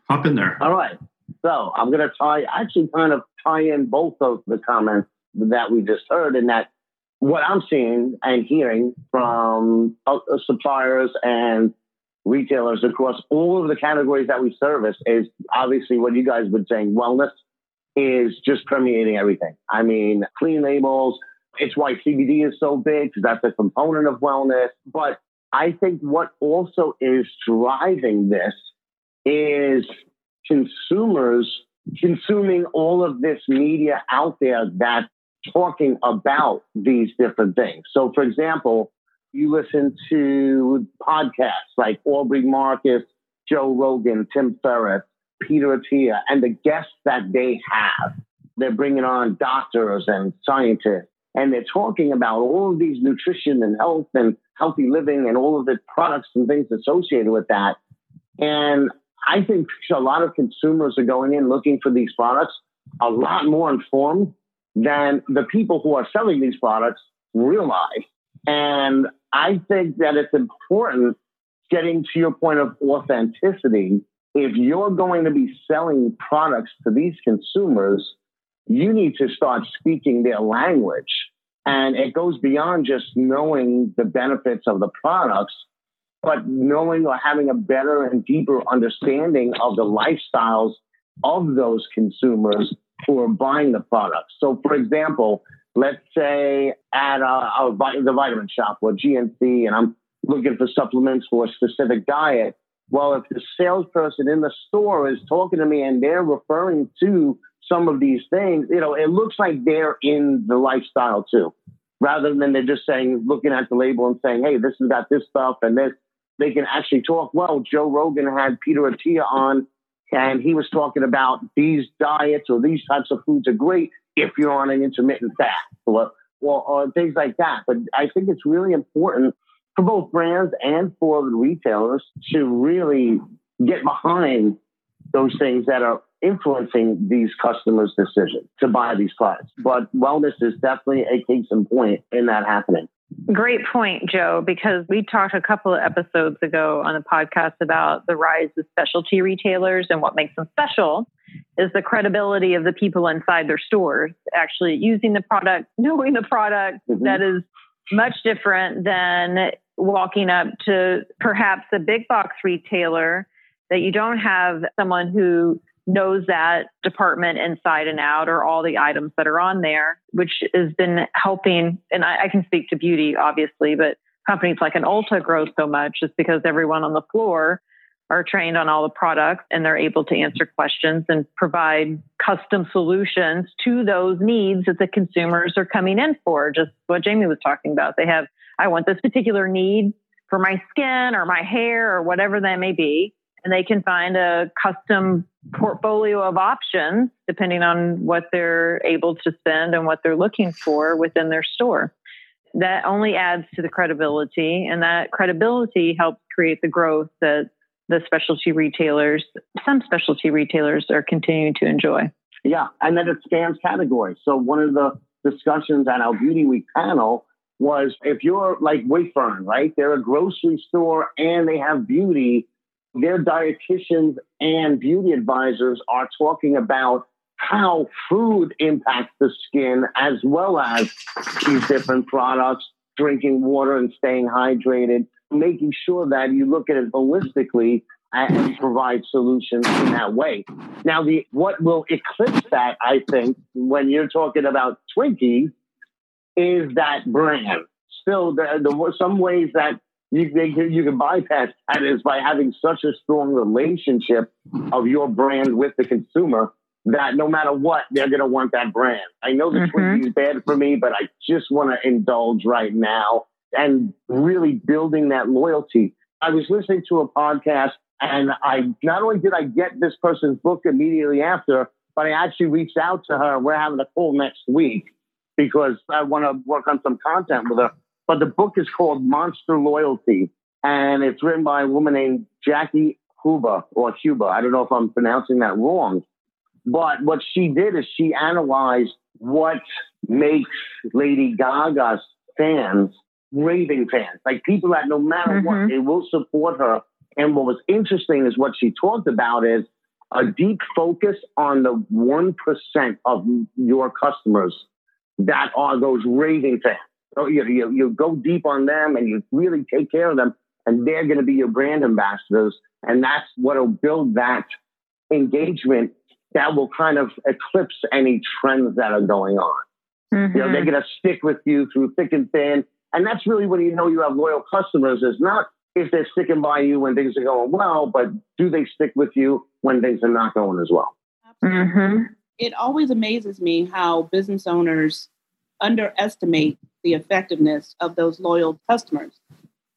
[SPEAKER 1] hop in there.
[SPEAKER 3] All right. So I'm going to tie, actually kind of tie in both of the comments that we just heard and that what I'm seeing and hearing from suppliers and retailers across all of the categories that we service is obviously what you guys would saying wellness is just permeating everything. I mean, clean labels, it's why CBD is so big because that's a component of wellness. But I think what also is driving this is consumers consuming all of this media out there that's talking about these different things. So, for example, you listen to podcasts like Aubrey Marcus, Joe Rogan, Tim Ferriss, Peter Attia, and the guests that they have. They're bringing on doctors and scientists, and they're talking about all of these nutrition and health and healthy living and all of the products and things associated with that. And I think a lot of consumers are going in looking for these products a lot more informed than the people who are selling these products realize. And I think that it's important getting to your point of authenticity. If you're going to be selling products to these consumers, you need to start speaking their language. And it goes beyond just knowing the benefits of the products, but knowing or having a better and deeper understanding of the lifestyles of those consumers who are buying the products. So, for example, let's say at uh, a, a, the Vitamin Shoppe or GNC, and I'm looking for supplements for a specific diet. Well, if the salesperson in the store is talking to me and they're referring to some of these things, you know, it looks like they're in the lifestyle too, rather than they're just saying, looking at the label and saying, hey, this has got this stuff and this. They can actually talk. Well, Joe Rogan had Peter Attia on and he was talking about these diets or these types of foods are great if you're on an intermittent fast or, or, or things like that. But I think it's really important for both brands and for retailers to really get behind those things that are influencing these customers' decisions to buy these products. But wellness is definitely a case in point in that happening.
[SPEAKER 2] Great point, Joe, because we talked a couple of episodes ago on the podcast about the rise of specialty retailers and what makes them special is the credibility of the people inside their stores actually using the product, knowing the product mm-hmm. that is much different than walking up to perhaps a big box retailer that you don't have someone who knows that department inside and out or all the items that are on there, which has been helping. And I, I can speak to beauty, obviously, but companies like an Ulta grow so much just because everyone on the floor are trained on all the products and they're able to answer questions and provide custom solutions to those needs that the consumers are coming in for. Just what Jamie was talking about. They have, I want this particular need for my skin or my hair or whatever that may be. And they can find a custom portfolio of options depending on what they're able to spend and what they're looking for within their store. That only adds to the credibility, and that credibility helps create the growth that the specialty retailers, some specialty retailers are continuing to enjoy.
[SPEAKER 3] Yeah, and then it spans categories. So one of the discussions on our Beauty Week panel was if you're like Wakefern, right? They're a grocery store and they have beauty. Their dietitians and beauty advisors are talking about how food impacts the skin as well as these different products, drinking water and staying hydrated making sure that you look at it holistically and provide solutions in that way. Now, the what will eclipse that, I think, when you're talking about Twinkies, is that brand. Still, there, there some ways that you they, you can bypass that is by having such a strong relationship of your brand with the consumer that no matter what, they're going to want that brand. I know the mm-hmm. Twinkie is bad for me, but I just want to indulge right now and really building that loyalty. I was listening to a podcast and I not only did I get this person's book immediately after, but I actually reached out to her. We're having a call next week because I want to work on some content with her. But the book is called Monster Loyalty and it's written by a woman named Jackie Huba or Huba. I don't know if I'm pronouncing that wrong. But what she did is she analyzed what makes Lady Gaga's fans raving fans, like people that no matter mm-hmm. what, they will support her. And what was interesting is what she talked about is a deep focus on the 1% of your customers that are those raving fans. So you, you, you go deep on them and you really take care of them, and they're going to be your brand ambassadors. And that's what will build that engagement that will kind of eclipse any trends that are going on. Mm-hmm. You know, they're mm-hmm. going to stick with you through thick and thin. And that's really when you know you have loyal customers is not if they're sticking by you when things are going well, but do they stick with you when things are not going as well?
[SPEAKER 4] Mm-hmm. It always amazes me how business owners underestimate the effectiveness of those loyal customers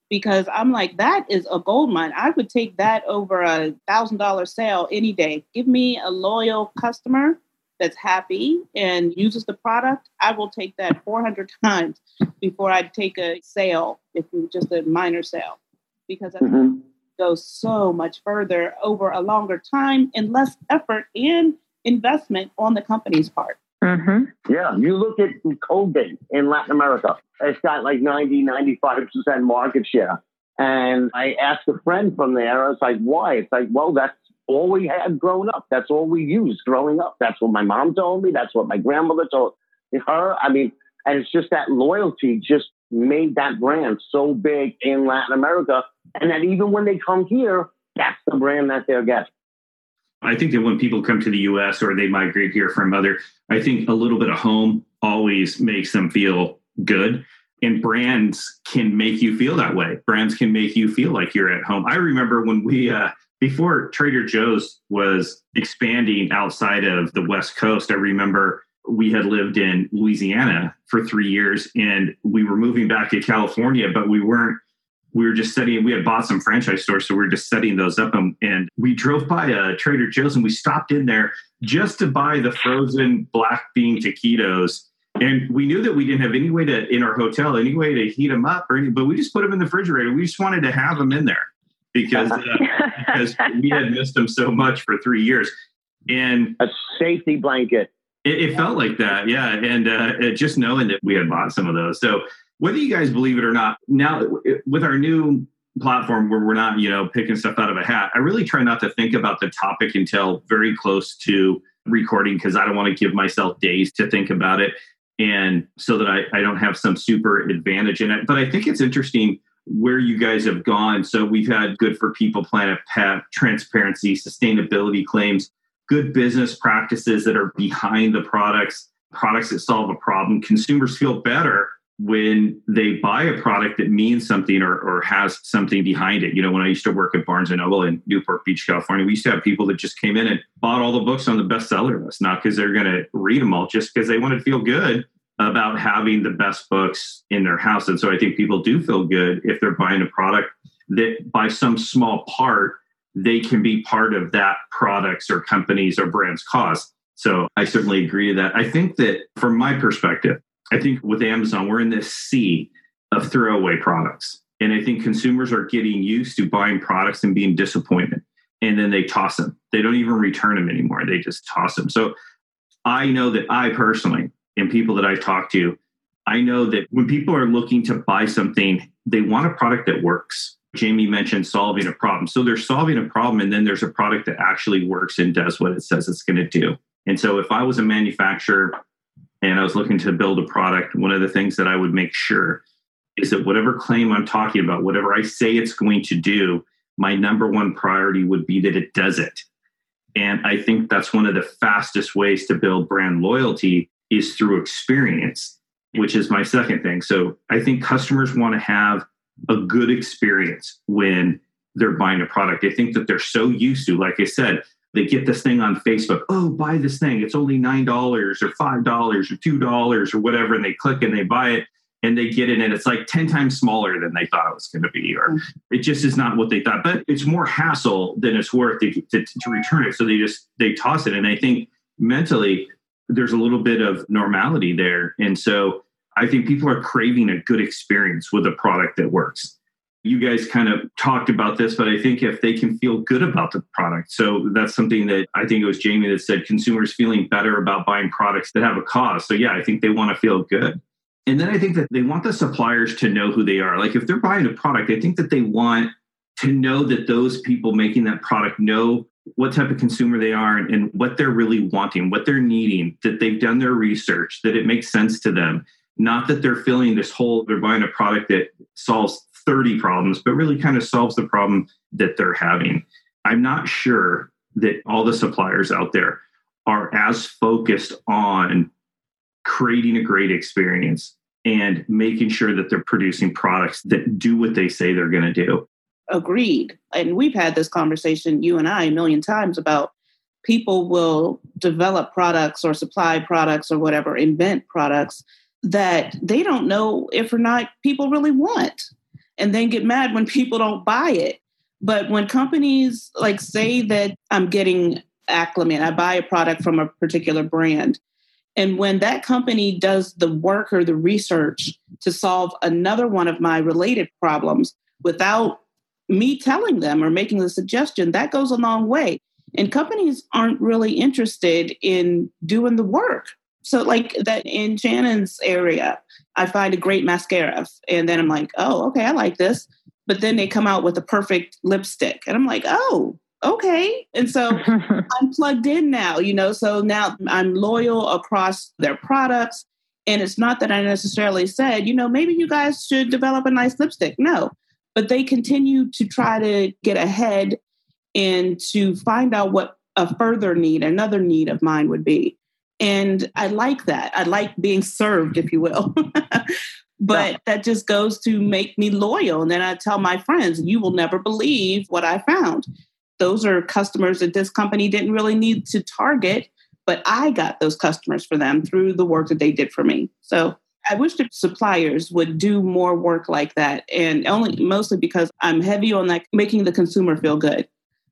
[SPEAKER 4] because I'm like, that is a gold mine. I would take that over a thousand dollar sale any day. Give me a loyal customer that's happy and uses the product, I will take that 400 <laughs> times before I take a sale, if it's just a minor sale, because it mm-hmm. goes so much further over a longer time and less effort and investment on the company's part.
[SPEAKER 3] Mm-hmm. Yeah, you look at Colgate in Latin America, it's got like 90, 95% market share. And I asked a friend from there, I was like, why? It's like, well, that's all we had growing up. That's all we used growing up. That's what my mom told me. That's what my grandmother told her. I mean, and it's just that loyalty just made that brand so big in Latin America. And that even when they come here, that's the brand that they're getting.
[SPEAKER 1] I think that when people come to the US or they migrate here from other, I think a little bit of home always makes them feel good. And brands can make you feel that way. Brands can make you feel like you're at home. I remember when we uh, before Trader Joe's was expanding outside of the West Coast, I remember we had lived in Louisiana for three years and we were moving back to California, but we weren't. We were just setting, we had bought some franchise stores, so we were just setting those up. And, and we drove by a Trader Joe's and we stopped in there just to buy the frozen black bean taquitos. And we knew that we didn't have any way to, in our hotel, any way to heat them up or anything, but we just put them in the refrigerator. We just wanted to have them in there because uh, <laughs> because we had missed them so much for three years, and
[SPEAKER 3] a safety blanket.
[SPEAKER 1] It, it felt like that, yeah, and uh, just knowing that we had bought some of those. So whether you guys believe it or not, now with our new platform where we're not you know picking stuff out of a hat, I really try not to think about the topic until very close to recording because I don't want to give myself days to think about it. and so that I, I don't have some super advantage in it. But I think it's interesting where you guys have gone. So we've had good for people, planet, pet, transparency, sustainability claims, good business practices that are behind the products, products that solve a problem. Consumers feel better when they buy a product that means something or, or has something behind it. You know, when I used to work at Barnes and Noble in Newport Beach, California, we used to have people that just came in and bought all the books on the bestseller list, not because they're going to read them all, just because they want to feel good about having the best books in their house. And so I think people do feel good if they're buying a product that by some small part, they can be part of that product's or company's or brand's cause. So I certainly agree to that. I think that from my perspective, I think with Amazon, we're in this sea of throwaway products. And I think consumers are getting used to buying products and being disappointed. And then they toss them. They don't even return them anymore. They just toss them. So I know that I personally, and people that I talk to, I know that when people are looking to buy something, they want a product that works. Jamie mentioned solving a problem. So they're solving a problem, and then there's a product that actually works and does what it says it's going to do. And so if I was a manufacturer and I was looking to build a product, one of the things that I would make sure is that whatever claim I'm talking about, whatever I say it's going to do, my number one priority would be that it does it. And I think that's one of the fastest ways to build brand loyalty is through experience, which is my second thing. So I think customers want to have a good experience when they're buying a product. I think that they're so used to, like I said, they get this thing on Facebook. Oh, buy this thing. It's only $9 or $5 or $2 or whatever. And they click and they buy it and they get it and it's like 10 times smaller than they thought it was going to be or mm-hmm. it just is not what they thought but it's more hassle than it's worth to, to, to return it so they just they toss it and i think mentally there's a little bit of normality there. And so I think people are craving a good experience with a product that works. You guys kind of talked about this, but I think if they can feel good about the product. So that's something that I think it was Jamie that said consumers feeling better about buying products that have a cause. So yeah, I think they want to feel good. And then I think that they want the suppliers to know who they are. Like if they're buying a product, I think that they want to know that those people making that product know what type of consumer they are and, and, what they're really wanting, what they're needing, that they've done their research, that it makes sense to them. Not that they're feeling this whole, they're buying a product that solves 30 problems, but really kind of solves the problem that they're having. I'm not sure that all the suppliers out there are as focused on creating a great experience and making sure that they're producing products that do what they say they're going to do
[SPEAKER 4] agreed. And we've had this conversation, you and I, a million times about people will develop products or supply products or whatever, invent products that they don't know if or not people really want, and then get mad when people don't buy it. But when companies like say that I'm getting acclimate, I buy a product from a particular brand. And when that company does the work or the research to solve another one of my related problems without me telling them or making the suggestion, that goes a long way. And companies aren't really interested in doing the work. So, like that in Shannon's area, I find a great mascara. And then I'm like, oh, okay, I like this. But then they come out with a perfect lipstick. And I'm like, oh, okay. And so <laughs> I'm plugged in now, you know, so now I'm loyal across their products. And it's not that I necessarily said, you know, maybe you guys should develop a nice lipstick. No, but they continue to try to get ahead and to find out what a further need, another need of mine would be. And I like that. I like being served, if you will. <laughs> but yeah. that just goes to make me loyal. And then I tell my friends, you will never believe what I found. Those are customers that this company didn't really need to target, but I got those customers for them through the work that they did for me. So I wish that suppliers would do more work like that, and only mostly because I'm heavy on like making the consumer feel good.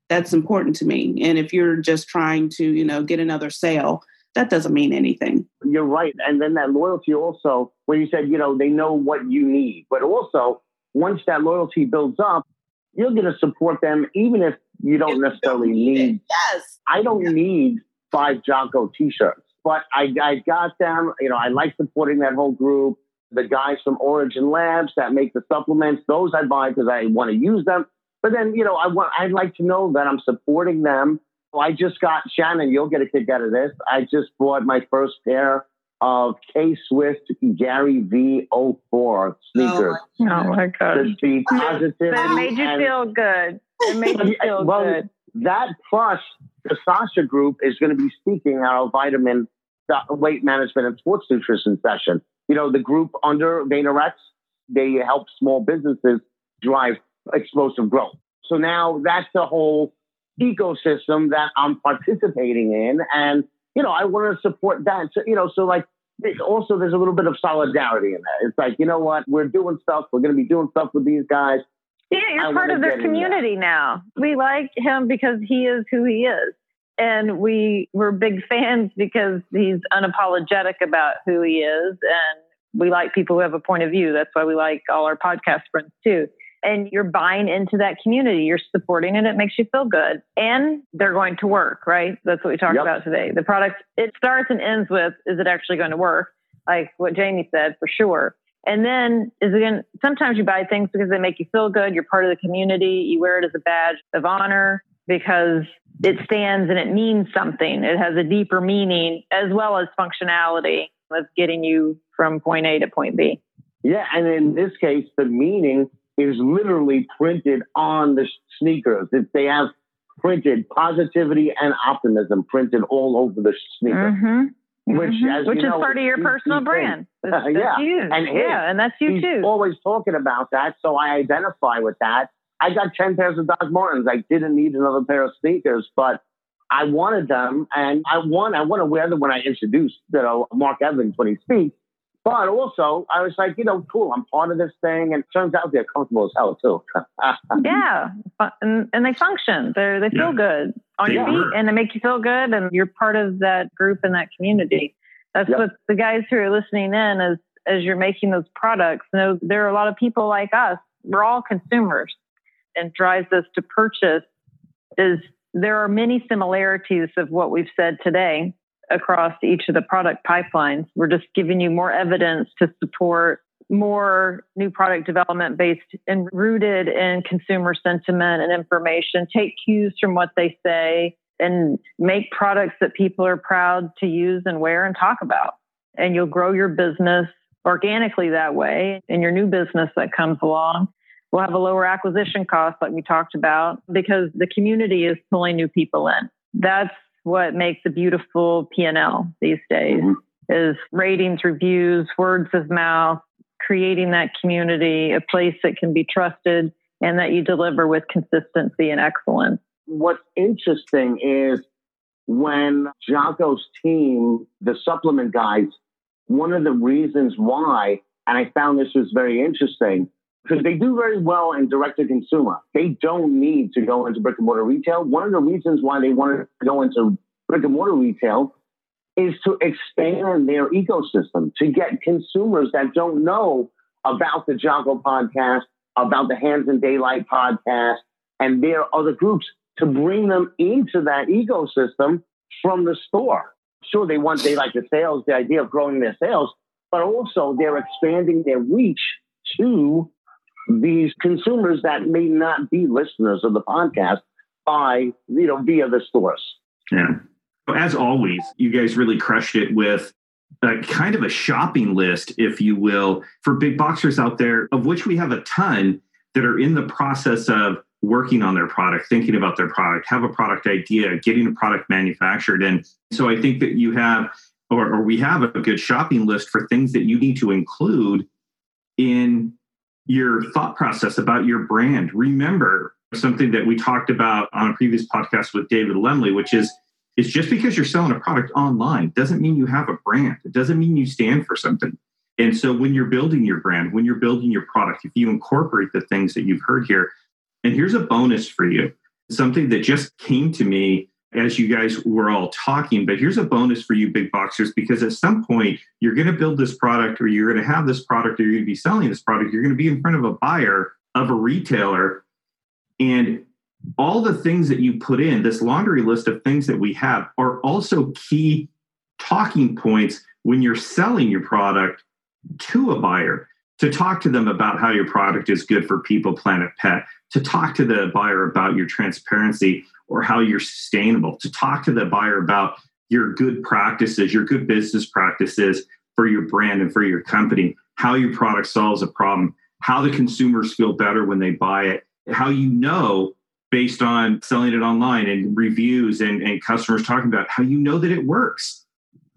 [SPEAKER 4] That's important to me. And if you're just trying to, you know, get another sale, that doesn't mean anything.
[SPEAKER 3] You're right. And then that loyalty also, when you said, you know, they know what you need, but also once that loyalty builds up, you're going to support them even if you don't if necessarily you don't need, need
[SPEAKER 4] Yes.
[SPEAKER 3] I don't need five Jocko t-shirts but I, I got them. You know, I like supporting that whole group. The guys from Origin Labs that make the supplements, those I buy because I want to use them. But then, you know, I want I'd like to know that I'm supporting them. I just got Shannon. You'll get a kick out of this. I just bought my first pair of K Swift Gary V04 sneakers.
[SPEAKER 2] Oh, oh my god!
[SPEAKER 3] The, positivity.
[SPEAKER 2] It made you feel good. It made you feel <laughs> well, good.
[SPEAKER 3] That plus the Sasha Group is going to be speaking at our vitamin uh, weight management and sports nutrition session. You know, the group under VaynerX, they help small businesses drive explosive growth. So now that's the whole ecosystem that I'm participating in. And, you know, I want to support that. So, you know, so like also there's a little bit of solidarity in that. It's like, you know what, we're doing stuff, we're going to be doing stuff with these guys.
[SPEAKER 2] Yeah, you're I part of their community now. We like him because he is who he is. And we were big fans because he's unapologetic about who he is. And we like people who have a point of view. That's why we like all our podcast friends too and you're buying into that community. You're supporting it. It makes you feel good. And they're going to work, right? That's what we talked yep. about today. The product, it starts and ends with, is it actually going to work? Like what Jamie said, for sure. And then is again, sometimes you buy things because they make you feel good. You're part of the community. You wear it as a badge of honor because it stands and it means something. It has a deeper meaning as well as functionality of getting you from point A to point B.
[SPEAKER 3] Yeah. And in this case, the meaning is literally printed on the sneakers. It, they have printed positivity and optimism printed all over the sneaker.
[SPEAKER 2] Mm-hmm. Which, mm-hmm. which is know, part of your personal brand. That's, that's <laughs>
[SPEAKER 3] yeah,
[SPEAKER 2] you. and yeah, and that's you too.
[SPEAKER 3] Always talking about that, so I identify with that. I got ten pairs of Doc Martens. I didn't need another pair of sneakers, but I wanted them, and I want I want to wear them when I introduce you know Mark Evans when he speaks. But also, I was like, you know, cool. I'm part of this thing, and it turns out they're comfortable as hell too. <laughs>
[SPEAKER 2] yeah, and, and they function. They they feel yeah. good on they your feet, and they make you feel good, and you're part of that group and that community. That's yep. what the guys who are listening in as as you're making those products know. There are a lot of people like us. We're all consumers, and drives us to purchase is there are many similarities of what we've said today across each of the product pipelines. We're just giving you more evidence to support more new product development based and rooted in consumer sentiment and information. Take cues from what they say and make products that people are proud to use and wear and talk about. And you'll grow your business organically that way. And your new business that comes along will have a lower acquisition cost, like we talked about, because the community is pulling new people in. That's what makes a beautiful P&L these days mm-hmm. is ratings, reviews, words of mouth, creating that community, a place that can be trusted and that you deliver with consistency and excellence.
[SPEAKER 3] What's interesting is when Jocko's team, the supplement guys, one of the reasons why, and I found this was very interesting, because they do very well in direct to consumer. They don't need to go into brick and mortar retail. One of the reasons why they wanted to go into brick and mortar retail is to expand their ecosystem, to get consumers that don't know about the Jocko podcast, about the Hands in Daylight podcast, and their other groups to bring them into that ecosystem from the store. Sure, they want they like the sales, the idea of growing their sales, but also they're expanding their reach to these consumers that may not be listeners of the podcast by, you know, via the stores.
[SPEAKER 1] Yeah. As always, you guys really crushed it with a kind of a shopping list, if you will, for big boxers out there, of which we have a ton that are in the process of working on their product, thinking about their product, have a product idea, getting a product manufactured. And so I think that you have, or, or we have a good shopping list for things that you need to include in your thought process about your brand. Remember something that we talked about on a previous podcast with David Lemley, which is it's just because you're selling a product online doesn't mean you have a brand. It doesn't mean you stand for something. And so when you're building your brand, when you're building your product, if you incorporate the things that you've heard here, and here's a bonus for you, something that just came to me as you guys were all talking. But here's a bonus for you, big boxers, because at some point you're going to build this product or you're going to have this product or you're going to be selling this product. You're going to be in front of a buyer of a retailer. And all the things that you put in, this laundry list of things that we have, are also key talking points when you're selling your product to a buyer to talk to them about how your product is good for people, planet, pet, to talk to the buyer about your transparency or how you're sustainable, to talk to the buyer about your good practices, your good business practices for your brand and for your company, how your product solves a problem, how the consumers feel better when they buy it, how you know based on selling it online and reviews and, and customers talking about how you know that it works.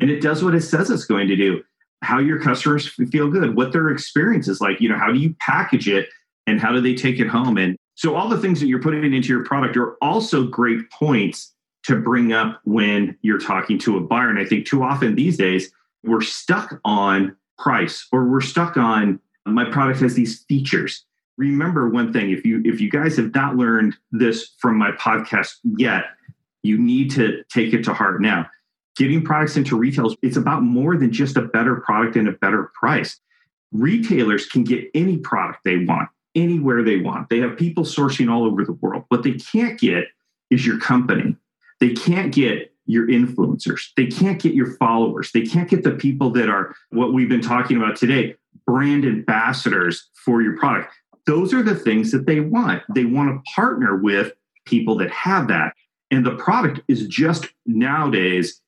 [SPEAKER 1] And it does what it says it's going to do how your customers feel good what their experience is like you know how do you package it and how do they take it home and so all the things that you're putting into your product are also great points to bring up when you're talking to a buyer. And I think too often these days we're stuck on price or we're stuck on my product has these features. Remember one thing if you if you guys have not learned this from my podcast yet, you need to take it to heart now. Getting products into retailers, it's about more than just a better product and a better price. Retailers can get any product they want anywhere they want. They have people sourcing all over the world. What they can't get is your company. They can't get your influencers. They can't get your followers. They can't get the people that are what we've been talking about today brand ambassadors for your product. Those are the things that they want. They want to partner with people that have that. And the product is just nowadays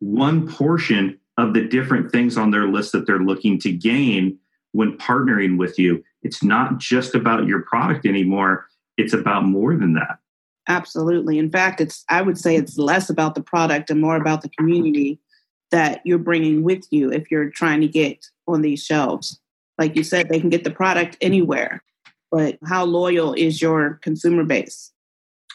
[SPEAKER 1] one portion of the different things on their list that they're looking to gain when partnering with you. It's not just about your product anymore, it's about more than that.
[SPEAKER 4] Absolutely. In fact, it's I would say it's less about the product and more about the community that you're bringing with you if you're trying to get on these shelves. Like you said, they can get the product anywhere, but how loyal is your consumer base?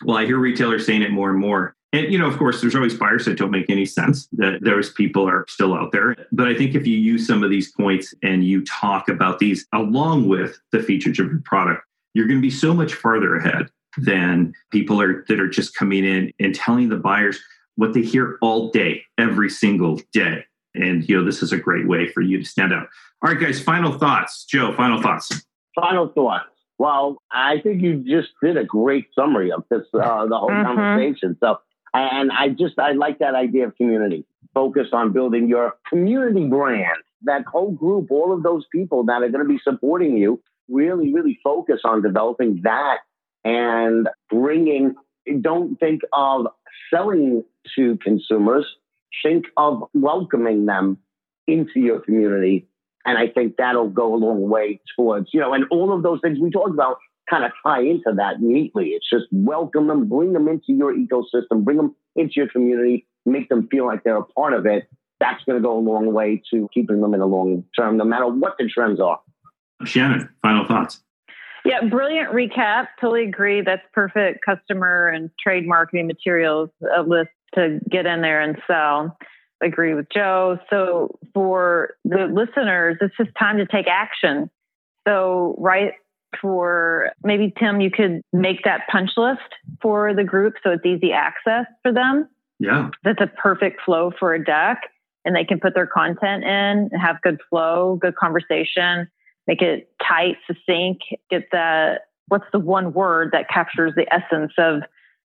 [SPEAKER 1] Well, I hear retailers saying it more and more. And you know, of course, there's always buyers that don't make any sense. That those people are still out there. But I think if you use some of these points and you talk about these along with the features of your product, you're going to be so much farther ahead than people are that are just coming in and telling the buyers what they hear all day, every single day. And you know, this is a great way for you to stand out. All right, guys, final thoughts. Joe, final thoughts.
[SPEAKER 3] Final thoughts. Well, I think you just did a great summary of this, uh, the whole mm-hmm. conversation. So, and I just, I like that idea of community. Focus on building your community brand. That whole group, all of those people that are going to be supporting you, really, really focus on developing that and bringing, don't think of selling to consumers, think of welcoming them into your community. And I think that'll go a long way towards, you know, and all of those things we talked about kind of tie into that neatly. It's just welcome them, bring them into your ecosystem, bring them into your community, make them feel like they're a part of it. That's going to go a long way to keeping them in the long term, no matter what the trends are.
[SPEAKER 1] Shannon, final thoughts.
[SPEAKER 2] Yeah, brilliant recap. Totally agree. That's perfect customer and trade marketing materials a list to get in there and sell. Agree with Joe. So for the listeners, it's just time to take action. So right for maybe Tim, you could make that punch list for the group so it's easy access for them.
[SPEAKER 1] Yeah.
[SPEAKER 2] That's a perfect flow for a deck and they can put their content in and have good flow, good conversation make it tight, succinct, get the what's the one word that captures the essence of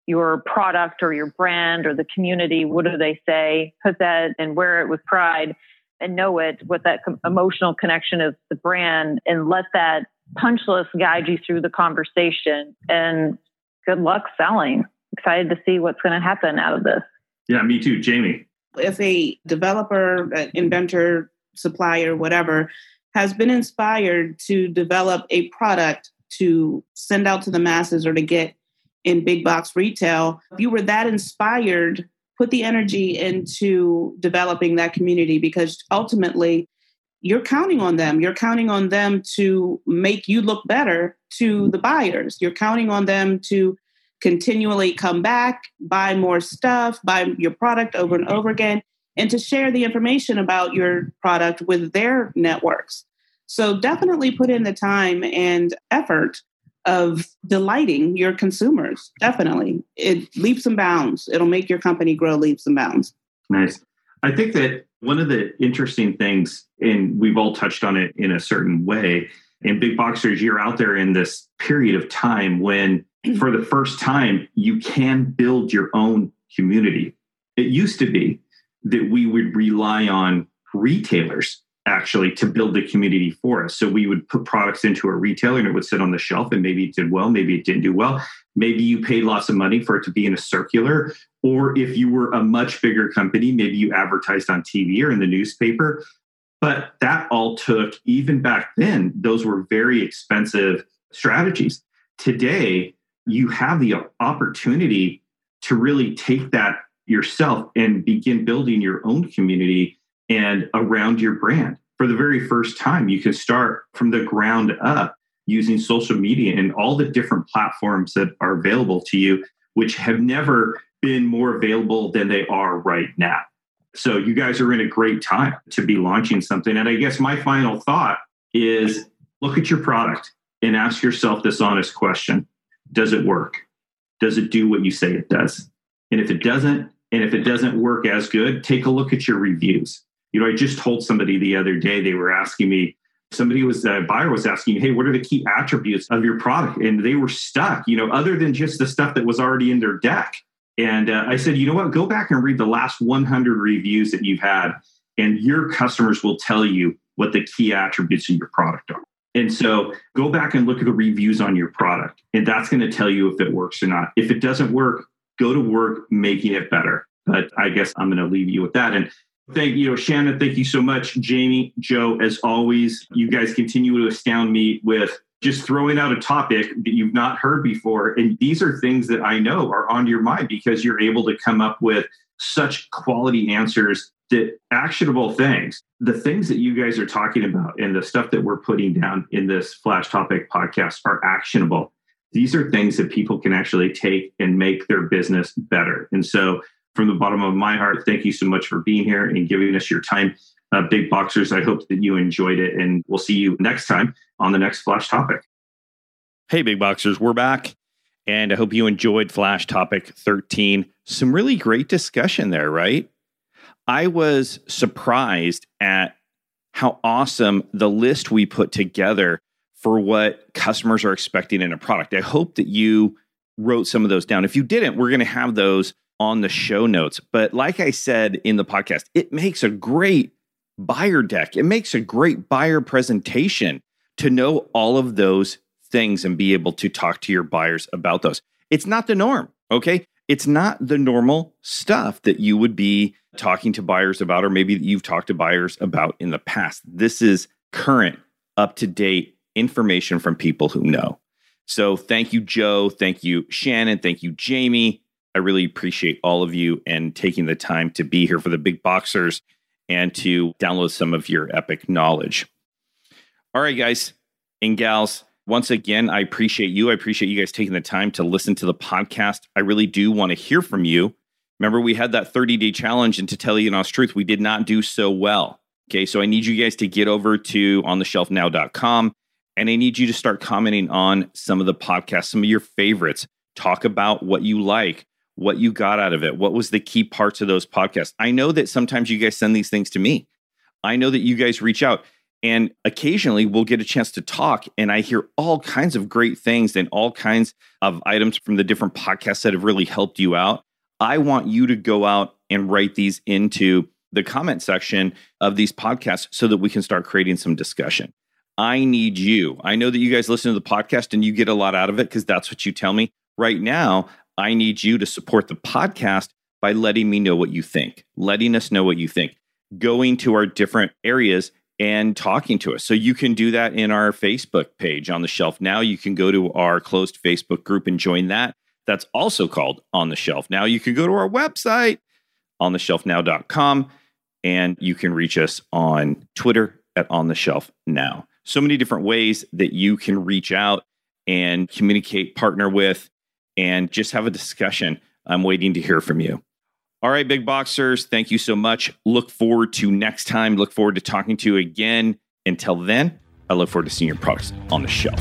[SPEAKER 2] your product or your brand or the community. What do they say? Put that and wear it with pride and know it, what that emotional connection is the brand, and let that punch list guide you through the conversation. And good luck selling. Excited to see what's going to happen out of this.
[SPEAKER 1] Yeah, me too, Jamie.
[SPEAKER 4] If a developer, inventor, supplier, whatever, has been inspired to develop a product to send out to the masses or to get in big box retail. If you were that inspired, put the energy into developing that community because ultimately you're counting on them. You're counting on them to make you look better to the buyers. You're counting on them to continually come back, buy more stuff, buy your product over and over again and to share the information about your product with their networks. So definitely put in the time and effort of delighting your consumers. Definitely. It leaps and bounds. It'll make your company grow leaps and bounds.
[SPEAKER 1] Nice. I think that one of the interesting things, and we've all touched on it in a certain way, in big boxers, you're out there in this period of time when, <clears throat> for the first time, you can build your own community. It used to be that we would rely on retailers actually to build the community for us. So we would put products into a retailer and it would sit on the shelf and maybe it did well, maybe it didn't do well. Maybe you paid lots of money for it to be in a circular. Or if you were a much bigger company, maybe you advertised on TV or in the newspaper. But that all took, even back then, those were very expensive strategies. Today, you have the opportunity to really take that yourself and begin building your own community and around your brand. For the very first time, you can start from the ground up using social media and all the different platforms that are available to you, which have never been more available than they are right now. So you guys are in a great time to be launching something. And I guess my final thought is look at your product and ask yourself this honest question Does it work? Does it do what you say it does? And if it doesn't, and if it doesn't work as good, take a look at your reviews. You know, I just told somebody the other day, they were asking me, somebody was a buyer was asking, hey, what are the key attributes of your product? And they were stuck, you know, other than just the stuff that was already in their deck. And uh, I said, you know what? Go back and read the last 100 reviews that you've had, and your customers will tell you what the key attributes of your product are. And so go back and look at the reviews on your product, and that's going to tell you if it works or not. If it doesn't work, go to work making it better. But I guess I'm going to leave you with that. And thank you Shannon, thank you so much. Jamie, Joe, as always, you guys continue to astound me with just throwing out a topic that you've not heard before. And these are things that I know are on your mind because you're able to come up with such quality answers that actionable things, the things that you guys are talking about and the stuff that we're putting down in this flash topic podcast are actionable. These are things that people can actually take and make their business better. And so, from the bottom of my heart, thank you so much for being here and giving us your time uh, Big Boxers. I hope that you enjoyed it, and we'll see you next time on the next Flash Topic.
[SPEAKER 5] Hey, Big Boxers, we're back, and I hope you enjoyed Flash Topic 13. Some really great discussion there, right? I was surprised at how awesome the list we put together for what customers are expecting in a product. I hope that you wrote some of those down. If you didn't, we're going to have those on the show notes. But like I said in the podcast, it makes a great buyer deck. It makes a great buyer presentation to know all of those things and be able to talk to your buyers about those. It's not the norm, okay? It's not the normal stuff that you would be talking to buyers about, or maybe that you've talked to buyers about in the past. This is current, up to date information from people who know. So thank you, Joe. Thank you, Shannon. Thank you, Jamie. I really appreciate all of you and taking the time to be here for the big boxers and to download some of your epic knowledge. All right, guys and gals, once again, I appreciate you. I appreciate you guys taking the time to listen to the podcast. I really do want to hear from you. Remember, we had that 30 day challenge, and to tell you the honest truth, we did not do so well. Okay, so I need you guys to get over to ontheshelfnow.com and I need you to start commenting on some of the podcasts, some of your favorites. Talk about what you like what you got out of it. What was the key parts of those podcasts? I know that sometimes you guys send these things to me. I know that you guys reach out and occasionally we'll get a chance to talk and I hear all kinds of great things and all kinds of items from the different podcasts that have really helped you out. I want you to go out and write these into the comment section of these podcasts so that we can start creating some discussion. I need you. I know that you guys listen to the podcast and you get a lot out of it because that's what you tell me. Right now, I need you to support the podcast by letting me know what you think, letting us know what you think, going to our different areas and talking to us. So you can do that in our Facebook page on the shelf. Now you can go to our closed Facebook group and join that. That's also called On the Shelf. Now you can go to our website, ontheshelfnow.com, and you can reach us on Twitter at On the Shelf Now. So many different ways that you can reach out and communicate, partner with, and just have a discussion. I'm waiting to hear from you. All right, big boxers, thank you so much. Look forward to next time. Look forward to talking to you again. Until then, I look forward to seeing your products on the shelf.